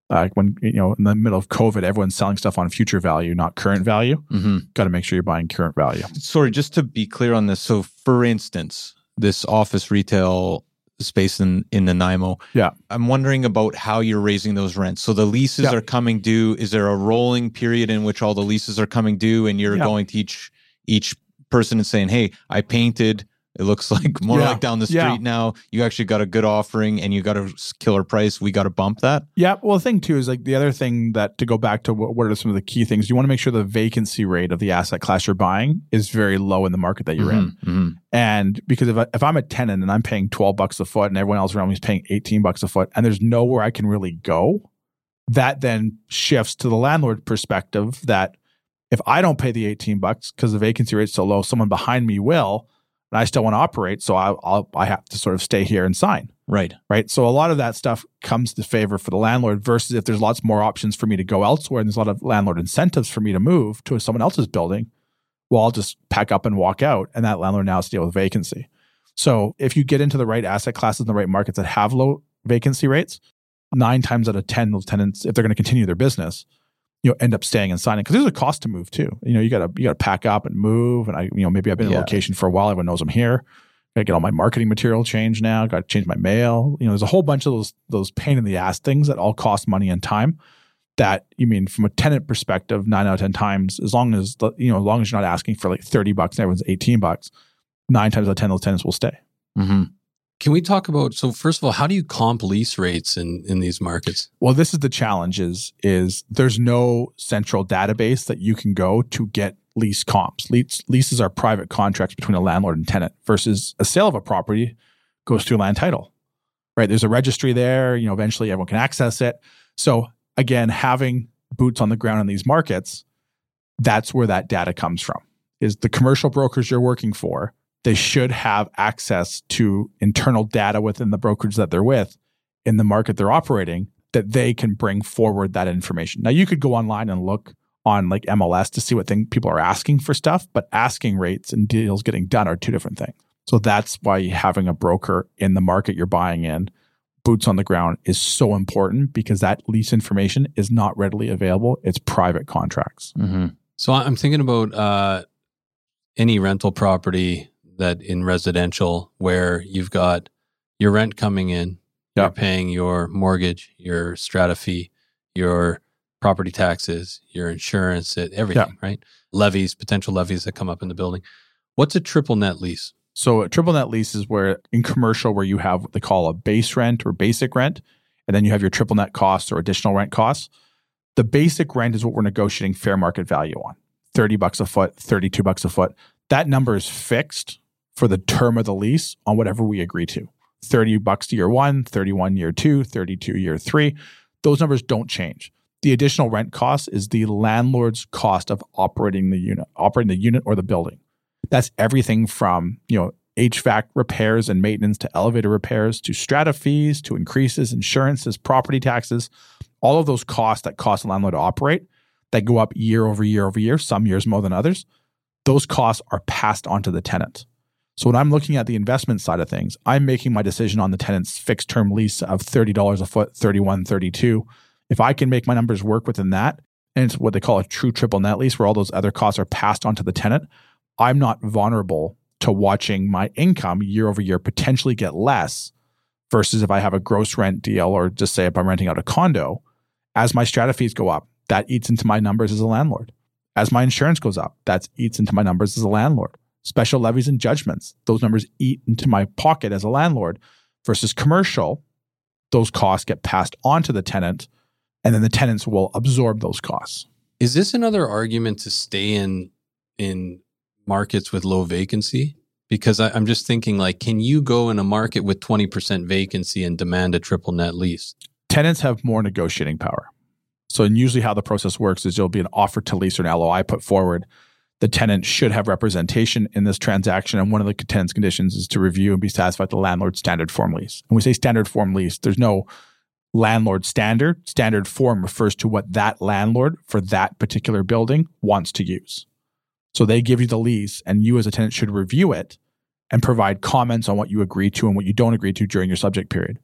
uh, when you know in the middle of COVID, everyone's selling stuff on future value, not current value. Mm-hmm. Got to make sure you're buying current value. Sorry, just to be clear on this. So, for instance, this office retail space in in Nanaimo. Yeah. I'm wondering about how you're raising those rents. So the leases Yeah. are coming due. Is there a rolling period in which all the leases are coming due, and you're Yeah. going to each each person and saying, "Hey, I painted." It looks like more Yeah. like down the street Yeah. now. You actually got a good offering, and you got a killer price. We got to bump that. Yeah. Well, the thing too is like the other thing that to go back to what, what are some of the key things you want to make sure the vacancy rate of the asset class you're buying is very low in the market that you're in. Mhm, mhm. And because if, I, if I'm a tenant and I'm paying 12 bucks a foot and everyone else around me is paying 18 bucks a foot and there's nowhere I can really go, that then shifts to the landlord perspective that if I don't pay the 18 bucks because the vacancy rate's so low, someone behind me will, and I still want to operate. So I, I'll, I have to sort of stay here and sign. Right. Right. So a lot of that stuff comes to favor for the landlord versus if there's lots more options for me to go elsewhere and there's a lot of landlord incentives for me to move to someone else's building, well, I'll just pack up and walk out. And that landlord now has to deal with vacancy. So if you get into the right asset classes in the right markets that have low vacancy rates, nine times out of 10, those tenants, if they're going to continue their business, you know, end up staying and signing because there's a cost to move too. You know, you gotta you gotta pack up and move. And I, you know, maybe I've been in a location for a while. Everyone knows I'm here. Gotta get all my marketing material changed now. Got to change my mail. You know, there's a whole bunch of those those pain in the ass things that all cost money and time. That you mean from a tenant perspective, nine out of ten times, as long as the, you know, as long as you're not asking for like thirty bucks and everyone's eighteen bucks, nine times out of ten those tenants will stay. Mm-hmm. Can we talk about so first of all, how do you comp lease rates in in these markets? Well, this is the challenge is is there's no central database that you can go to get lease comps. Lease, leases are private contracts between a landlord and tenant versus a sale of a property goes through a land title. Right? There's a registry there, you know, eventually everyone can access it. So, again, having boots on the ground in these markets, that's where that data comes from. Is the commercial brokers you're working for, they should have access to internal data within the brokerage that they're with in the market they're operating that they can bring forward that information. Now, you could go online and look on like MLS to see what thing people are asking for stuff, but asking rates and deals getting done are two different things. So that's why having a broker in the market you're buying in, boots on the ground, is so important because that lease information is not readily available. It's private contracts. Mm-hmm. So I'm thinking about uh, any rental property that in residential where you've got your rent coming in, Yeah. you're paying your mortgage, your strata fee, your property taxes, your insurance, everything, right? Levies, potential levies that come up in the building. What's a triple net lease? So a triple net lease is where in commercial where you have what they call a base rent or basic rent, and then you have your triple net costs or additional rent costs. The basic rent is what we're negotiating fair market value on. 30 bucks a foot, 32 bucks a foot. That number is fixed for the term of the lease on whatever we agree to. 30 bucks to year 1, 31 year 2, 32 year 3. Those numbers don't change. The additional rent cost is the landlord's cost of operating the unit, operating the unit or the building. That's everything from, you know, HVAC repairs and maintenance to elevator repairs to strata fees to increases, insurances, property taxes, all of those costs that cost the landlord to operate that go up year over year over year, some years more than others, those costs are passed on to the tenant. So when I'm looking at the investment side of things, I'm making my decision on the tenant's fixed term lease of $30 a foot, 31, 32. If I can make my numbers work within that, and it's what they call a true triple net lease where all those other costs are passed on to the tenant, I'm not vulnerable to watching my income year over year potentially get less versus if I have a gross rent deal or just say if I'm renting out a condo, as my strata fees go up, that eats into my numbers as a landlord. As my insurance goes up, that eats into my numbers as a landlord. Special levies and judgments, those numbers eat into my pocket as a landlord versus commercial, those costs get passed on to the tenant and then the tenants will absorb those costs. Is this another argument to stay in in markets with low vacancy? Because I, I'm just thinking, like, can you go in a market with 20% vacancy and demand a triple net lease? tenants have more negotiating power. So, and usually how the process works is there'll be an offer to lease or an LOI put forward. The tenant should have representation in this transaction. And one of the tenant's conditions is to review and be satisfied with the landlord's standard form lease. And we say standard form lease, there's no landlord standard. Standard form refers to what that landlord for that particular building wants to use. So they give you the lease, and you as a tenant should review it and provide comments on what you agree to and what you don't agree to during your subject period.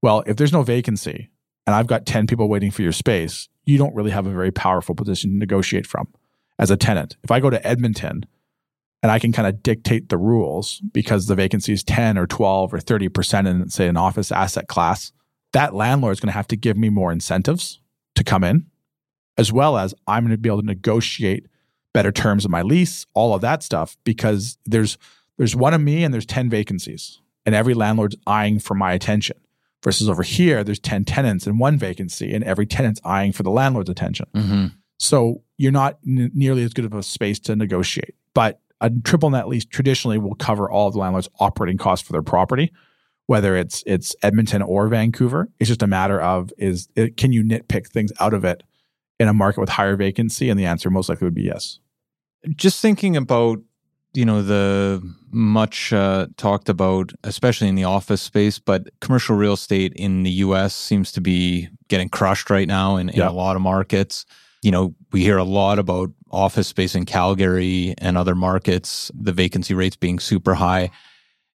Well, if there's no vacancy and I've got 10 people waiting for your space, you don't really have a very powerful position to negotiate from as a tenant. If I go to Edmonton and I can kind of dictate the rules because the vacancy is 10 or 12 or 30% in, say, an office asset class, that landlord is going to have to give me more incentives to come in, as well as I'm going to be able to negotiate better terms of my lease, all of that stuff, because there's there's one of me and there's 10 vacancies, and every landlord's eyeing for my attention. Versus over here, there's 10 tenants and one vacancy, and every tenant's eyeing for the landlord's attention. Mm-hmm. So you're not n- nearly as good of a space to negotiate. But a triple net lease traditionally will cover all of the landlord's operating costs for their property, whether it's it's Edmonton or Vancouver. It's just a matter of is it, can you nitpick things out of it in a market with higher vacancy? And the answer most likely would be yes. just thinking about you know the much uh, talked about especially in the office space but commercial real estate in the us seems to be getting crushed right now in, in Yeah. a lot of markets you know we hear a lot about office space in calgary and other markets the vacancy rates being super high.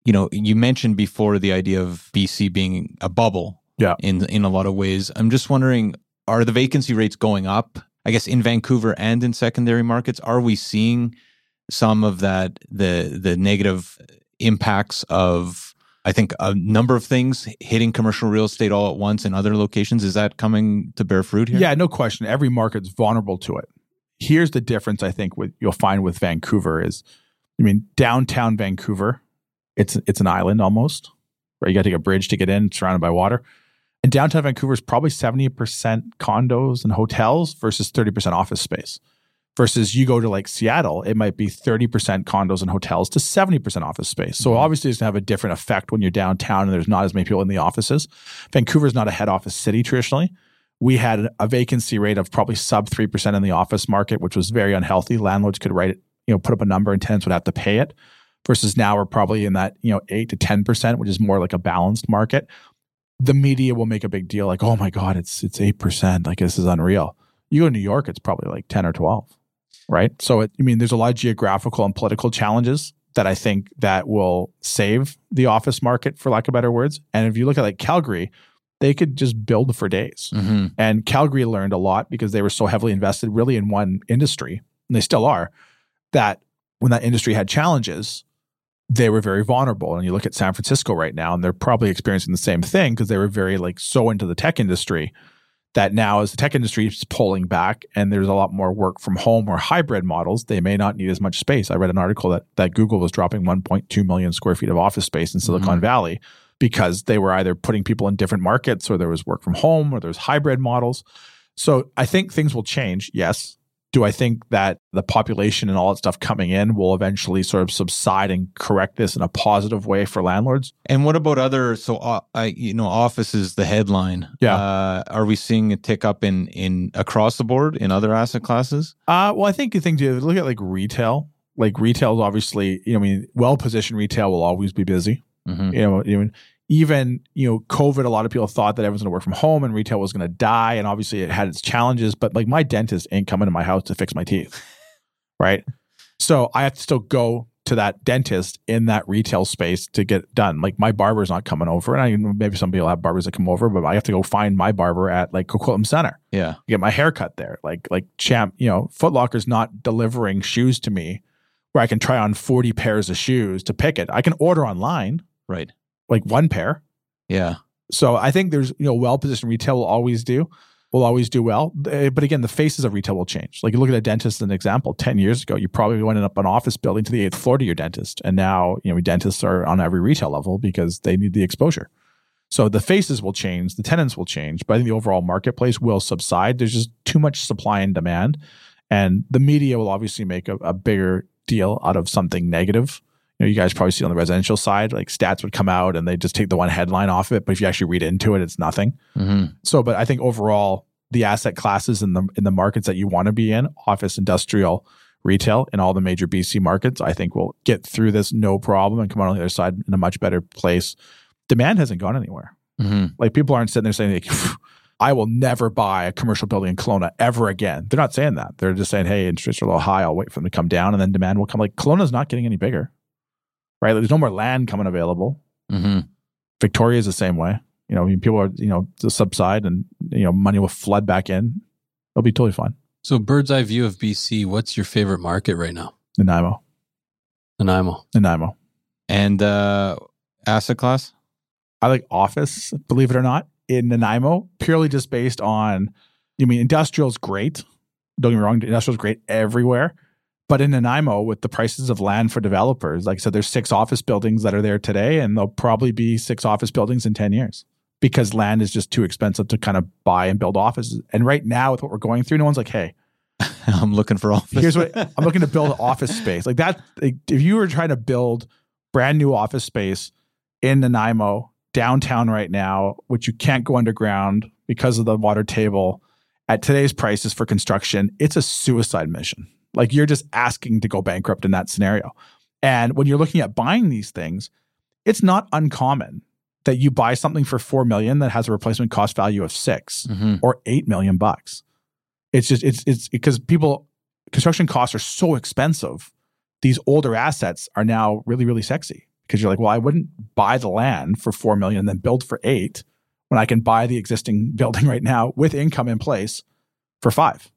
You know you mentioned before the idea of bc being a bubble Yeah. in in a lot of ways. I'm just wondering are the vacancy rates going up? I guess in vancouver and in secondary markets are we seeing some of that the the negative impacts of I think a number of things hitting commercial real estate all at once in other locations. Is that coming to bear fruit here? Yeah, no question. Every market's vulnerable to it. Here's the difference I think with you'll find with Vancouver is I mean, downtown Vancouver, it's it's an island almost, right? you got to take a bridge to get in, surrounded by water. And downtown Vancouver is probably 70% condos and hotels versus 30% office space. Versus you go to like Seattle, it might be 30% condos and hotels to 70% office space. So Mhm. obviously it's gonna have a different effect when you're downtown and there's not as many people in the offices. Vancouver's not a head office city traditionally we had a vacancy rate of probably sub 3% in the office market, which was very unhealthy. Landlords could write it, you know, put up a number and tenants would have to pay it. Versus now we're probably in that, you know, 8 to 10%, which is more like a balanced market. The media will make a big deal like, "Oh my god, it's it's 8%. Like this is unreal." You go to New York, it's probably like 10 or 12, right? So, it, I mean, there's a lot of geographical and political challenges that I think that will save the office market, for lack of better words. And if you look at like Calgary, they could just build for days. Mm-hmm. And Calgary learned a lot because they were so heavily invested really in one industry, and they still are, that when that industry had challenges, they were very vulnerable. And you look at San Francisco right now, and they're probably experiencing the same thing because they were very like so into the tech industry that now as the tech industry is pulling back and there's a lot more work from home or hybrid models, they may not need as much space. I read an article that that Google was dropping 1.2 million square feet of office space in Silicon Mhm. Valley because they were either putting people in different markets or there was work from home or there's hybrid models. So I think things will change. Yes. Do I think that the population and all that stuff coming in will eventually sort of subside and correct this in a positive way for landlords? And what about other? So, uh, I you know, office is the headline. Yeah. Uh, are we seeing a tick up in in across the board in other asset classes? Uh, well, I think the thing to look at like retail. Like retail is obviously, you know, I mean, well positioned retail will always be busy. Mm-hmm. You know, even even you know, COVID. A lot of people thought that everyone's going to work from home and retail was going to die, and obviously it had its challenges. But like my dentist ain't coming to my house to fix my teeth, right? So I have to still go to that dentist in that retail space to get done. Like my barber's not coming over, and I maybe some people have barbers that come over, but I have to go find my barber at like Coquitlam Center Yeah. get my hair cut there. Like like champ, you know, Foot Locker's not delivering shoes to me where I can try on 40 pairs of shoes to pick it. I can order online, Right. Like one pair. Yeah. So I think there's, you know, well positioned retail will always do, will always do well. Uh, But again, the faces of retail will change. Like you look at a dentist as an example, 10 years ago, you probably went up an office building to the eighth floor to your dentist. And now, you know, dentists are on every retail level because they need the exposure. So the faces will change, the tenants will change, but I think the overall marketplace will subside. There's just too much supply and demand. And the media will obviously make a, a bigger deal out of something negative. You know, you guys probably see on the residential side, like stats would come out and they just take the one headline off it. But if you actually read into it, it's nothing. Mm-hmm. So, but I think overall, the asset classes in the in the markets that you want to be in, office, industrial, retail, in all the major BC markets, I think we'll get through this no problem and come out on the other side in a much better place. Demand hasn't gone anywhere. Mm-hmm. Like people aren't sitting there saying, like, "I will never buy a commercial building in Kelowna ever again." They're not saying that. They're just saying, "Hey, interest rates are a little high. I'll wait for them to come down, and then demand will come." Like Kelowna's not getting any bigger, right? Like, there's no more land coming available. Mm-hmm. Victoria is the same way. You know, people are, you know, to subside and, you know, money will flood back in. It'll be totally fine. So, bird's eye view of BC, what's your favorite market right now? Nanaimo. Nanaimo. Nanaimo. And uh, asset class. I like office, believe it or not, in Nanaimo, purely just based on, I mean, industrial is great. Don't get me wrong, industrial is great everywhere. But in Nanaimo, with the prices of land for developers, like I said, there's six office buildings that are there today, and there'll probably be six office buildings in 10 years because land is just too expensive to kind of buy and build offices. And right now, with what we're going through, no one's like, hey, I'm looking for office. here's what I'm looking to build office space. Like that, like, if you were trying to build brand new office space in Nanaimo downtown right now, which you can't go underground because of the water table at today's prices for construction, it's a suicide mission. Like you're just asking to go bankrupt in that scenario. And when you're looking at buying these things, it's not uncommon that you buy something for 4 million that has a replacement cost value of 6 Mhm. or 8 million bucks. It's just it's it's because people construction costs are so expensive. These older assets are now really really sexy because you're like, well, I wouldn't buy the land for 4 million and then build for 8 when I can buy the existing building right now with income in place for 5.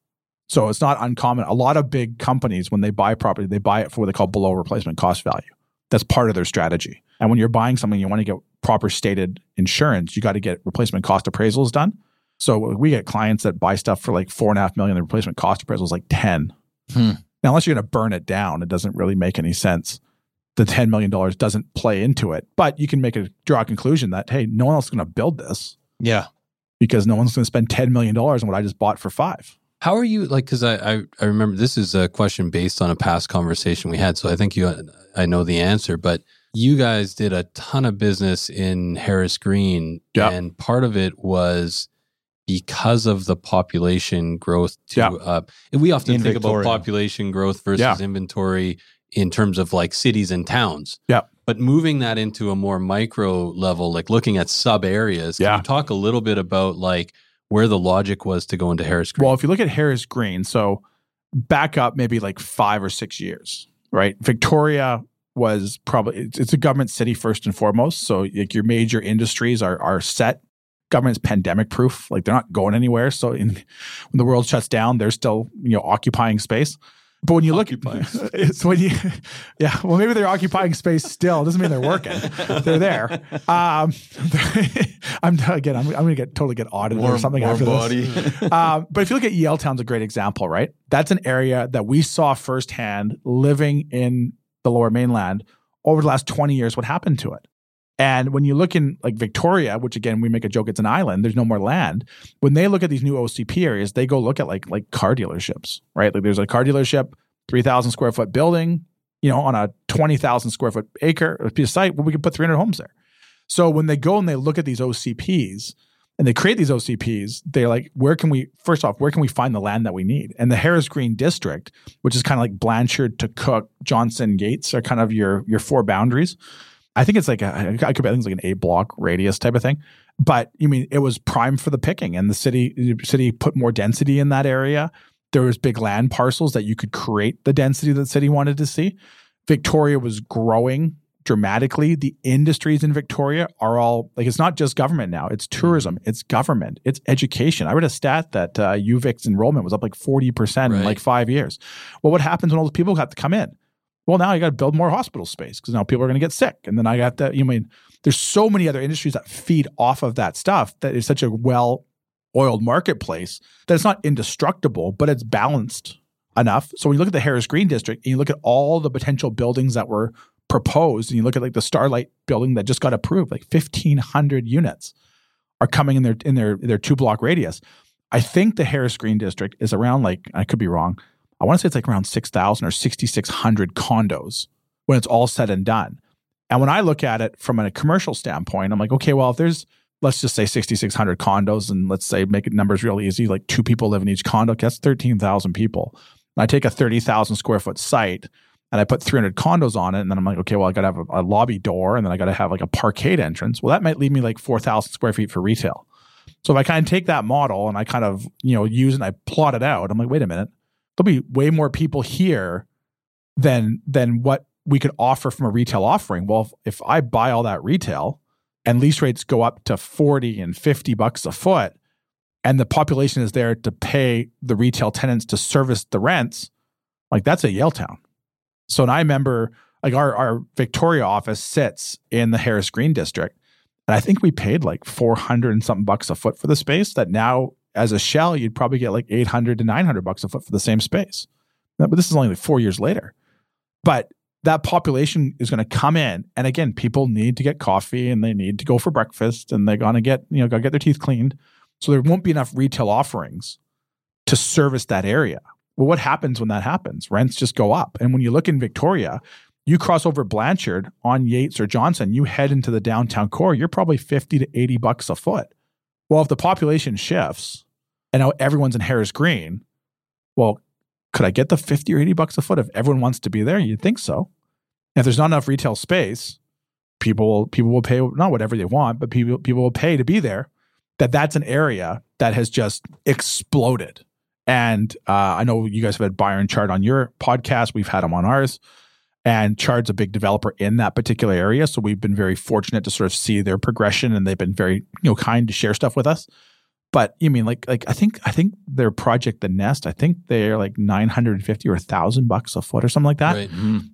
So it's not uncommon. A lot of big companies when they buy property, they buy it for what they call below replacement cost value. That's part of their strategy. And when you're buying something, you want to get proper stated insurance. You got to get replacement cost appraisals done. So we get clients that buy stuff for like four and a half million. The replacement cost appraisal is like 10. Hmm. Now, unless you're going to burn it down, it doesn't really make any sense. The $10 million doesn't play into it, but you can make a draw a conclusion that, hey, no one else is going to build this Yeah. because no one's going to spend $10 million on what I just bought for five. How are you like? Because I, I I remember this is a question based on a past conversation we had, so I think you I know the answer. But you guys did a ton of business in Harris Green, Yeah. and part of it was because of the population growth. To Yeah. uh, and we often In think Victoria. about population growth versus Yeah. inventory in terms of like cities and towns. Yeah. But moving that into a more micro level, like looking at sub areas, can Yeah. you talk a little bit about like where the logic was to go into Harris Green. Well, if you look at Harris Green, so back up maybe like five or six years, right? Victoria was probably it's, a government city first and foremost. So like your major industries are are set. Government's pandemic proof, like they're not going anywhere. So in, when the world shuts down, they're still you know occupying space. But when you look at it's when you, yeah, well, maybe they're occupying space still. Doesn't mean they're working. they're there. Um, I'm again, I'm, I'm going to get totally get audited Warm- or something warm after body. this. um, but if you look at Yaletown's a great example, right? That's an area that we saw firsthand living in the Lower Mainland over the last 20 years. What happened to it? And when you look in like Victoria, which again we make a joke, it's an island. There's no more land. When they look at these new OCP areas, they go look at like like car dealerships, right? Like there's a car dealership, three thousand square foot building, you know, on a twenty thousand square foot acre a piece of site. Well, we could put 300 homes there. So when they go and they look at these OCPs and they create these OCPs, they're like, where can we first off, where can we find the land that we need? And the Harris Green district, which is kind of like Blanchard to Cook, Johnson, Yates, are kind of your your four boundaries. I think it's like a, I could I think it's like an eight block radius type of thing. But you mean it was prime for the picking, and the city the city put more density in that area. There was big land parcels that you could create the density that the city wanted to see. Victoria was growing dramatically. The industries in Victoria are all like it's not just government now. It's tourism, it's government, it's education. I read a stat that uh, UVic's enrollment was up like forty percent in like five years. Well, what happens when all those people have to come in? Well, now you got to build more hospital space because now people are going to get sick, and then I got that. You mean there's so many other industries that feed off of that stuff that is such a well oiled marketplace that it's not indestructible, but it's balanced enough. So when you look at the Harris Green district and you look at all the potential buildings that were proposed, and you look at like the Starlight building that just got approved, like 1,500 units are coming in their in their their two block radius. I think the Harris Green district is around like I could be wrong. I want to say it's like around 6,000 or 6,600 condos when it's all said and done. And when I look at it from a commercial standpoint, I'm like, okay, well, if there's let's just say 6,600 condos, and let's say make it numbers real easy, like two people live in each condo, that's 13,000 people. And I take a 30,000 square foot site and I put 300 condos on it, and then I'm like, okay, well, I got to have a, a lobby door, and then I got to have like a parkade entrance. Well, that might leave me like 4,000 square feet for retail. So if I kind of take that model and I kind of you know use and I plot it out, I'm like, wait a minute, there'll be way more people here than than what we could offer from a retail offering. Well, if, if I buy all that retail and lease rates go up to 40 and 50 bucks a foot, and the population is there to pay the retail tenants to service the rents, like that's a Yaletown. So and I remember like our, our Victoria office sits in the Harris Green district. And I think we paid like 400 and something bucks a foot for the space that now as a shell, you'd probably get like 800 to 900 bucks a foot for the same space. But this is only like four years later. But that population is going to come in. And again, people need to get coffee and they need to go for breakfast and they're going to get, you know, to get their teeth cleaned. So there won't be enough retail offerings to service that area. Well, what happens when that happens? Rents just go up. And when you look in Victoria, you cross over Blanchard on Yates or Johnson, you head into the downtown core, you're probably 50 to 80 bucks a foot. Well, if the population shifts and now everyone's in Harris Green, well, could I get the 50 or 80 bucks a foot if everyone wants to be there? You'd think so. If there's not enough retail space, people will, people will pay not whatever they want, but people people will pay to be there. That that's an area that has just exploded. And uh, I know you guys have had Byron Chard on your podcast. We've had him on ours. And Chard's a big developer in that particular area. So we've been very fortunate to sort of see their progression and they've been very, you know, kind to share stuff with us. But you mean like like I think I think their project The Nest, I think they're like 950 or a thousand bucks a foot or something like that Right.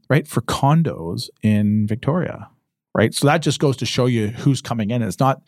right, for condos in Victoria, right? So that just goes to show you who's coming in. It's not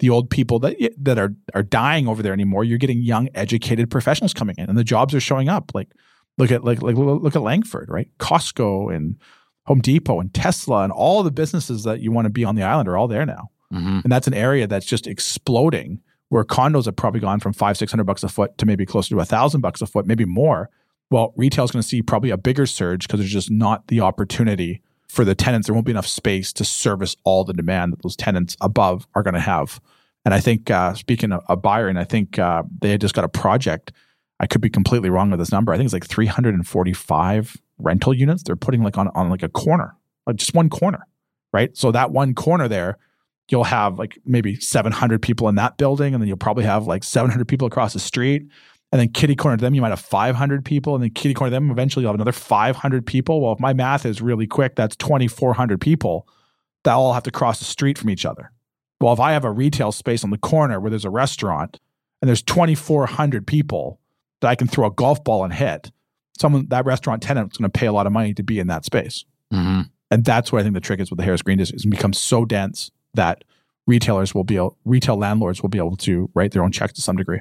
the old people that that are are dying over there anymore. You're getting young, educated professionals coming in, and the jobs are showing up. Like look at like like look at Langford, right? Costco and Home Depot and Tesla and all the businesses that you want to be on the island are all there now, Mhm. and that's an area that's just exploding. Where condos have probably gone from five six hundred bucks a foot to maybe closer to a thousand bucks a foot, maybe more well, retail is going to see probably a bigger surge because there's just not the opportunity for the tenants. There won't be enough space to service all the demand that those tenants above are going to have. And I think, uh, speaking of, of and I think uh, they had just got a project. I could be completely wrong with this number. I think it's like 345 rental units. They're putting like on, on like a corner, like just one corner, right? So that one corner there you'll have like maybe 700 people in that building, and then you'll probably have like 700 people across the street. And then kitty corner to them, you might have 500 people. And then kitty corner to them, eventually you'll have another 500 people. Well, if my math is really quick, that's 2,400 people that all have to cross the street from each other. Well, if I have a retail space on the corner where there's a restaurant and there's 2,400 people that I can throw a golf ball and hit, someone that restaurant tenant is going to pay a lot of money to be in that space. Mm-hmm. And that's what I think the trick is with the Harris Green District. It's become so dense that retailers will be able, retail landlords will be able to write their own checks to some degree.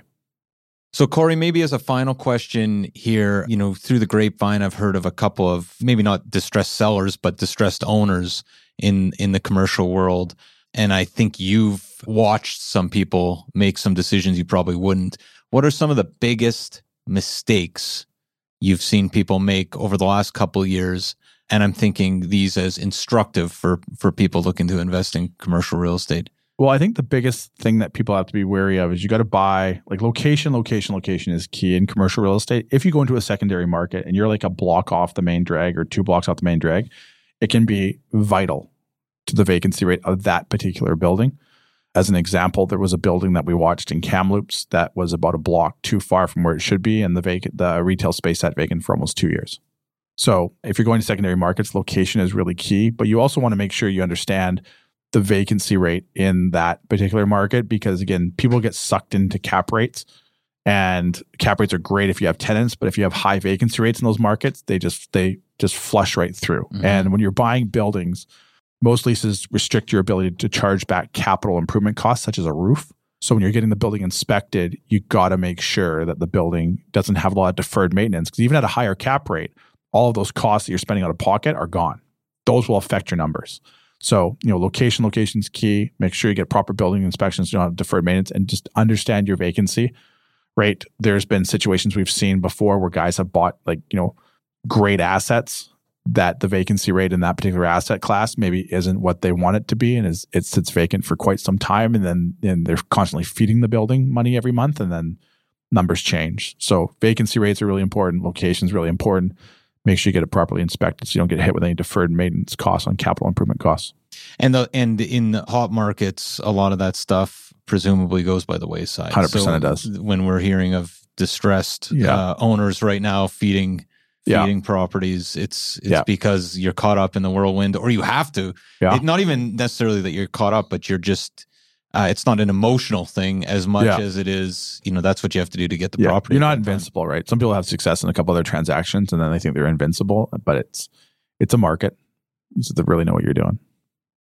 So, Cory, maybe as a final question here, you know, through the grapevine, I've heard of a couple of maybe not distressed sellers, but distressed owners in in the commercial world. And I think you've watched some people make some decisions you probably wouldn't. What are some of the biggest mistakes you've seen people make over the last couple years? And I'm thinking these as instructive for for people looking to invest in commercial real estate. Well, I think the biggest thing that people have to be wary of is you got to buy like location, location, location is key in commercial real estate. If you go into a secondary market and you're like a block off the main drag or two blocks off the main drag, it can be vital to the vacancy rate of that particular building. As an example, there was a building that we watched in Kamloops that was about a block too far from where it should be, and the vacant, the retail space sat vacant for almost two years. So, if you're going to secondary markets, location is really key, but you also want to make sure you understand the vacancy rate in that particular market because again, people get sucked into cap rates and cap rates are great if you have tenants, but if you have high vacancy rates in those markets, they just they just flush right through. Mhm. And when you're buying buildings, most leases restrict your ability to charge back capital improvement costs such as a roof. So when you're getting the building inspected, you got to make sure that the building doesn't have a lot of deferred maintenance because even at a higher cap rate, all of those costs that you're spending out of pocket are gone. Those will affect your numbers. So, you know, location, location is key. Make sure you get proper building inspections, you don't have deferred maintenance, and just understand your vacancy rate. There's been situations we've seen before where guys have bought like, you know, great assets that the vacancy rate in that particular asset class maybe isn't what they want it to be and is it sits vacant for quite some time and then and they're constantly feeding the building money every month and then numbers change. So vacancy rates are really important, locations really important make sure you get it properly inspected so you don't get hit with any deferred maintenance costs on capital improvement costs. And the and in the hot markets, a lot of that stuff presumably goes by the wayside. 100% it does. When we're hearing of distressed Yeah. uh, owners right now feeding Yeah. feeding properties, it's it's Yeah. because you're caught up in the whirlwind, or you have to. Yeah. It- not even necessarily that you're caught up, but you're just. Uh, it's not an emotional thing as much Yeah. as it is. You know, that's what you have to do to get the Yeah, property. you're not that time. invincible, right? Some people have success in a couple other transactions and then they think they're invincible, but it's it's a market. You just have to really know what you're doing.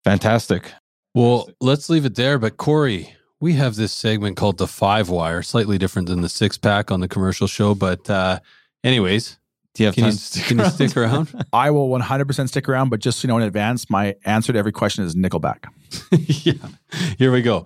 Fantastic. Well, let's leave it there. But Cory, we have this segment called the Five Wire, slightly different than the six pack on the commercial show. But, uh, anyways, Do you have can time you, to stick can you around? stick around? I will 100% stick around, but just so you know in advance, my answer to every question is Nickelback. yeah. Here we go.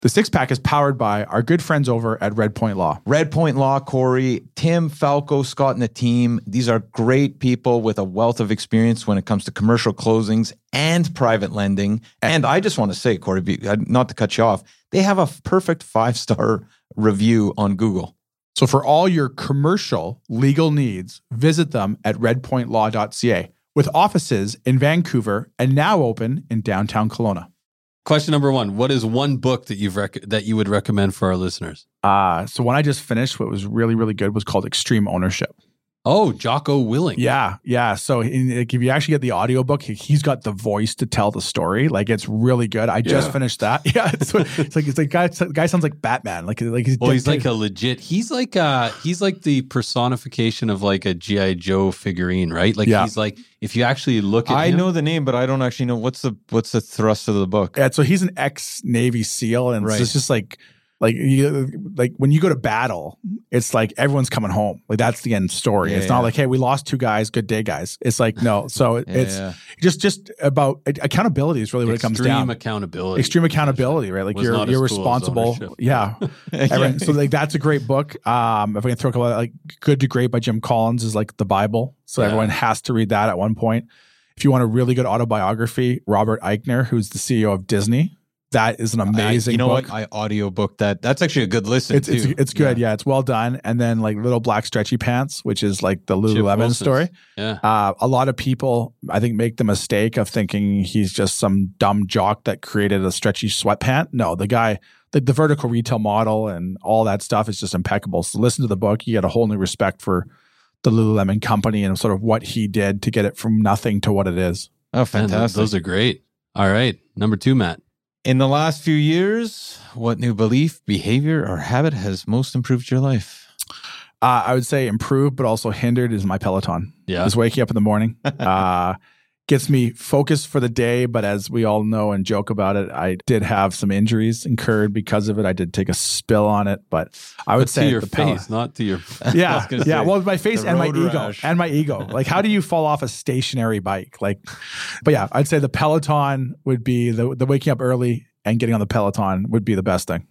The six pack is powered by our good friends over at Red Point Law. Red Point Law, Corey, Tim, Falco, Scott, and the team. These are great people with a wealth of experience when it comes to commercial closings and private lending. And I just want to say, Cory, uh, not to cut you off, they have a perfect five star review on Google. So for all your commercial legal needs, visit them at redpointlaw.ca with offices in Vancouver and now open in downtown Kelowna. Question number one: What is one book that you've rec- that you would recommend for our listeners? Uh, so one I just finished, what was really, really good was called Extreme Ownership. Oh, Jocko Willink. Yeah, yeah. So in, like, if you actually get the audiobook, he, he's got the voice to tell the story. Like it's really good. I just Yeah. finished that. Yeah, it's, it's like it's like guy, guy sounds like Batman. Like like he's, Well, he's like a legit. He's like uh he's like the personification of like a GI Joe figurine, right? Like Yeah. he's like if you actually look at I him, know the name, but I don't actually know what's the what's the thrust of the book. Yeah, so he's an ex Navy SEAL, and Right. it's just like like you like when you go to battle, it's like everyone's coming home. Like that's the end story. Yeah, it's not like hey, we lost two guys, good day, guys. It's like no. So Yeah, it's yeah. just just about accountability is really what it comes down. extreme accountability. Extreme accountability, right? Like Was you're you're cool responsible. Yeah. Everyone- so like that's a great book. Um, if I can throw a couple of, like Good to Great by Jim Collins is like the Bible. So Yeah. everyone has to read that at one point. If you want a really good autobiography, Robert Iger, who's the CEO of Disney, that is an amazing I, you know book. what? I audiobook that. That's actually a good listen it's, too. it's it's good. Yeah. it's well done. And then like Little Black Stretchy Pants, which is like the Lululemon story. Yeah. Uh, a lot of people, I think, make the mistake of thinking he's just some dumb jock that created a stretchy sweatpant. No, the guy, the, the vertical retail model and all that stuff is just impeccable. So listen to the book. You get a whole new respect for the Lululemon company and sort of what he did to get it from nothing to what it is. oh, Man, fantastic. those are great. All right. Number two, Matt. In the last few years, what new belief, behavior, or habit has most improved your life? Uh, I would say improved, but also hindered is my Peloton. Yeah. Just waking up in the morning. uh, gets me focused for the day. But as we all know and joke about it, I did have some injuries incurred because of it. I did take a spill on it, but I would But say to your face, not to your. Yeah, yeah. Well, my face and my road ego, and my ego. Like, how do you fall off a stationary bike? Like, but yeah, I'd say the Peloton would be the the waking up early and getting on the Peloton would be the best thing.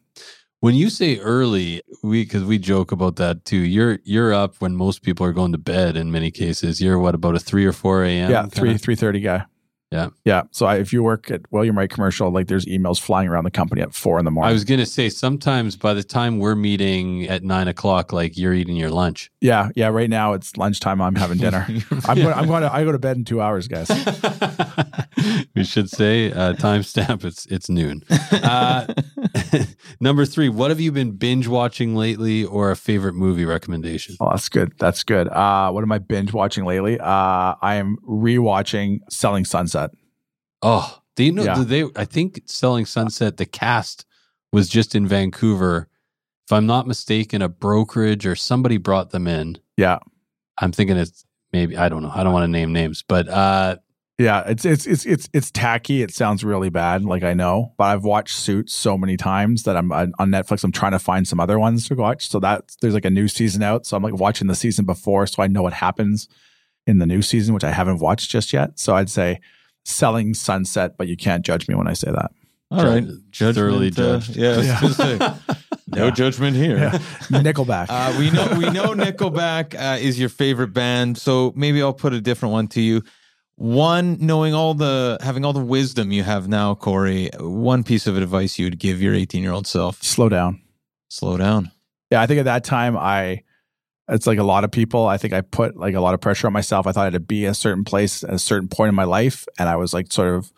When you say early, we because we joke about that too. You're you're up when most people are going to bed. In many cases, you're what about a three or four a.m. yeah, three three thirty guy. Yeah. yeah. So I, if you work at William Wright Commercial, like there's emails flying around the company at four in the morning. I was gonna say sometimes by the time we're meeting at nine o'clock, like you're eating your lunch. yeah, yeah. Right now it's lunchtime. I'm having dinner. I'm going. I'm going to. I go to bed in two hours, guys. we should say uh, timestamp. It's it's noon. Uh, number three. What have you been binge watching lately, or a favorite movie recommendation? Oh, that's good. That's good. Uh, what am I binge watching lately? Uh, I am rewatching Selling Sunset. Oh, do you know? Yeah. they? I think Selling Sunset. The cast was just in Vancouver. If I'm not mistaken, a brokerage or somebody brought them in. Yeah, I'm thinking it's maybe I don't know. I don't want to name names, but uh, yeah. It's it's it's it's it's tacky. It sounds really bad. Like I know, but I've watched Suits so many times that I'm on Netflix. I'm trying to find some other ones to watch. So that there's like a new season out. So I'm like watching the season before, so I know what happens in the new season, which I haven't watched just yet. So I'd say Selling Sunset, but you can't judge me when I say that. All right. Ju- thoroughly Judgment, uh, judged. yeah, Yeah. no Yeah. judgment here. Yeah. Nickelback. Uh, we know we know Nickelback uh, is your favorite band, so maybe I'll put a different one to you. One, knowing all the having all the wisdom you have now, Cory. One piece of advice you would give your 18 year old self: Slow down. slow down. Yeah, I think at that time I it's like a lot of people. I think I put like a lot of pressure on myself. I thought I had to be a certain place at a certain point in my life. And I was like sort of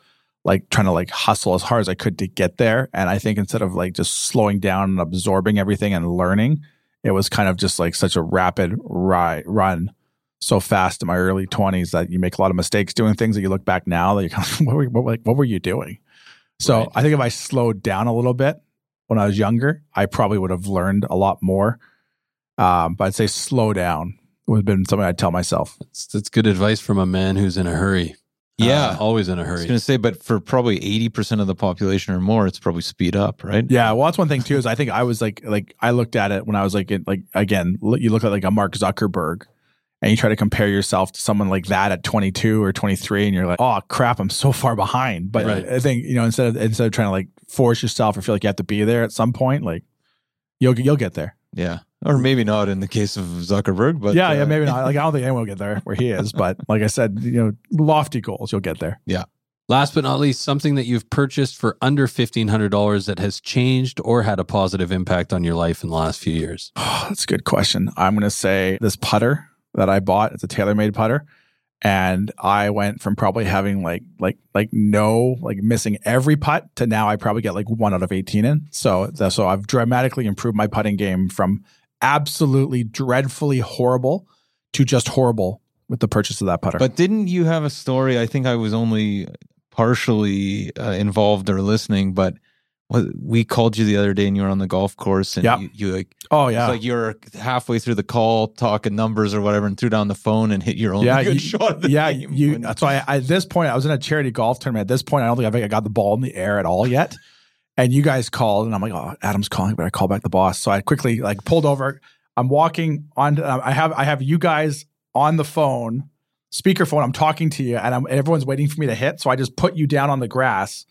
like trying to like hustle as hard as I could to get there. And I think instead of like just slowing down and absorbing everything and learning, it was kind of just like such a rapid ri- run so fast in my early 20s that you make a lot of mistakes doing things that you look back now that you're kind of what were, what, like, what were you doing? So Right. I think if I slowed down a little bit when I was younger, I probably would have learned a lot more. Um, but I'd say slow down would have been something I'd tell myself. That's, that's good advice from a man who's in a hurry. Yeah. Uh, always in a I was hurry. going to say, but for probably 80% of the population or more, it's probably speed up, right? Yeah, well, that's one thing too. Is I think I was like, like I looked at it when I was like, in, like again, you look at like a Mark Zuckerberg, and you try to compare yourself to someone like that at 22 or 23, and you're like, oh crap, I'm so far behind. But Right. I think you know instead of instead of trying to like force yourself or feel like you have to be there at some point, like you'll you'll get there. Yeah. Or maybe not in the case of Zuckerberg, but yeah, uh, yeah, maybe not. Like I don't think anyone will get there where he is, but like I said, you know, lofty goals, you'll get there. Yeah. Last but not least, something that you've purchased for under $1,500 that has changed or had a positive impact on your life in the last few years. Oh, that's a good question. I'm going to say this putter that I bought. It's a TaylorMade putter, and I went from probably having like like like no like missing every putt to now I probably get like one out of 18 in. So so I've dramatically improved my putting game from absolutely dreadfully horrible to just horrible with the purchase of that putter. But didn't you have a story? I think I was only partially uh, involved or listening, but we called you the other day and you were on the golf course and Yep. you, you like, oh it's yeah, like you're halfway through the call talking numbers or whatever and threw down the phone and hit your own Yeah, good you- shot. Yeah, you. So I, at this point, I was in a charity golf tournament. At this point, I don't think I've I got the ball in the air at all yet. And you guys called, and I'm like, oh, Adam's calling, but I call back the boss. So I quickly like pulled over. I'm walking on. Uh, I have I have you guys on the phone, speakerphone. I'm talking to you, and I'm everyone's waiting for me to hit. So I just put you down on the grass,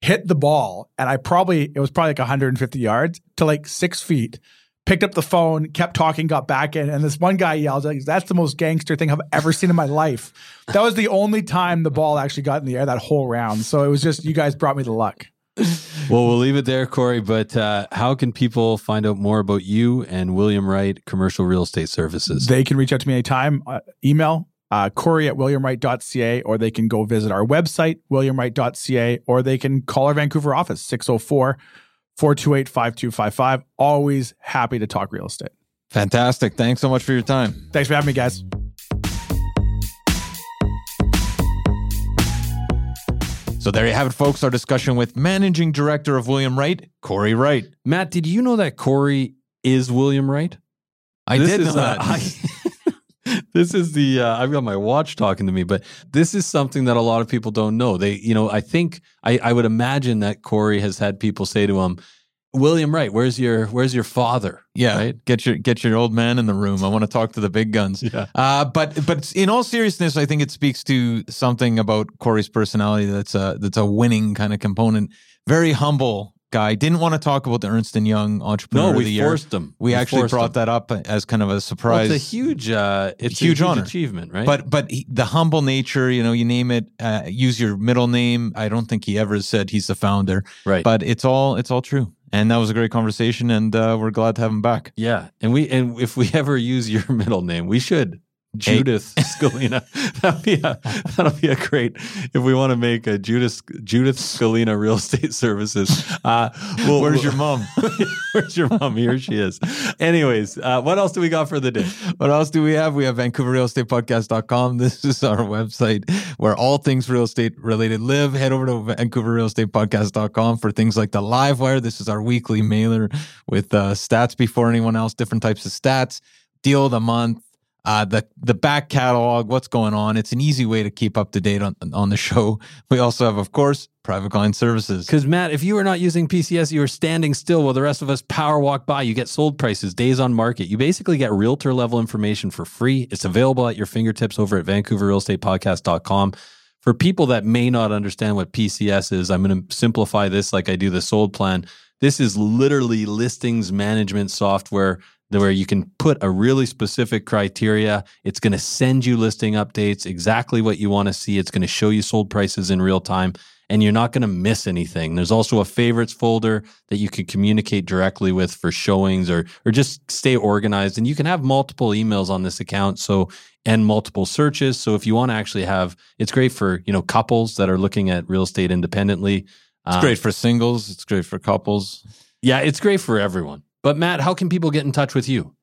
hit the ball, and I probably it was probably like 150 yards to like six feet. Picked up the phone, kept talking, got back in, and this one guy yells, like, "That's the most gangster thing I've ever seen in my life." That was the only time the ball actually got in the air that whole round. So it was just you guys brought me the luck. Well, we'll leave it there, Cory. But uh, how can people find out more about you and William Wright Commercial Real Estate Services? They can reach out to me anytime. Uh, email uh, Cory at williamwright.ca, or they can go visit our website, williamwright.ca, or they can call our Vancouver office, 604 428 5255. Always happy to talk real estate. Fantastic. Thanks so much for your time. Thanks for having me, guys. So there you have it, folks. Our discussion with managing director of William Wright, Cory Wright. Matt, did you know that Cory is William Wright? I This did know is, that. I- this is the uh, I've got my watch talking to me, but this is something that a lot of people don't know. They, you know, I think I, I would imagine that Cory has had people say to him, "William Wright, where's your where's your father?" yeah, right? get your get your old man in the room. I want to talk to the big guns. Yeah. Uh, but but in all seriousness, I think it speaks to something about Cory's personality that's a that's a winning kind of component. Very humble guy. Didn't want to talk about the Ernst and Young Entrepreneur No, of the we Year. forced him. we actually brought him. that up as kind of a Well, surprise. it's a huge, uh, it's Huge a huge achievement, right? But but he, the humble nature, you know, you name it, uh, use your middle name. I don't think he ever said he's the founder, right, but it's all it's all true. And that was a great conversation, and uh, we're glad to have him back. yeah, and we and if we ever use your middle name, we should. Judith Scalina. That'll be a that'll be a great if we want to make a Judith Judith Scalina Real Estate Services. Uh, well, Where's your mom? Where's your mom? Here she is. Anyways, uh, what else do we got for the day? What else do we have? We have VancouverRealEstatePodcast.com. This is our website where all things real estate related live. Head over to VancouverRealEstatePodcast.com for things like the live wire. This is our weekly mailer with uh, stats before anyone else, different types of stats, deal of the month, uh, the the back catalog, what's going on. It's an easy way to keep up to date on on the show. We also have, of course, private client services. Because Matt, if you are not using PCS, you are standing still while the rest of us power walk by. You get sold prices, days on market. You basically get realtor level information for free. It's available at your fingertips over at VancouverRealEstatePodcast.com. For people that may not understand what PCS is, I'm going to simplify this like I do the sold plan. This is literally listings management software where you can put a really specific criteria. It's going to send you listing updates, exactly what you want to see. It's going to show you sold prices in real time and you're not going to miss anything. There's also a favorites folder that you can communicate directly with for showings or or just stay organized. And you can have multiple emails on this account, so and multiple searches. So if you want to actually have, it's great for you know couples that are looking at real estate independently. It's Um, great for singles. It's great for couples. Yeah, it's great for everyone. But Matt, how can people get in touch with you?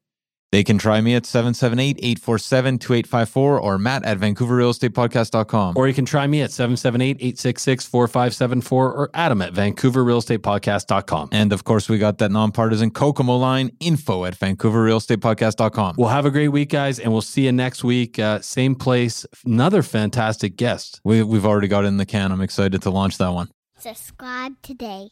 They can try me at 778-847-2854 or Matt at VancouverRealEstatePodcast.com. Or you can try me at 778-866-4574 or Adam at VancouverRealEstatePodcast.com. And of course, we got that nonpartisan Kokomo line info at VancouverRealEstatePodcast.com. Well, have a great week, guys, and we'll see you next week. Uh, same place. Another fantastic guest. We, we've already got it in the can. I'm excited to launch that one. Subscribe today.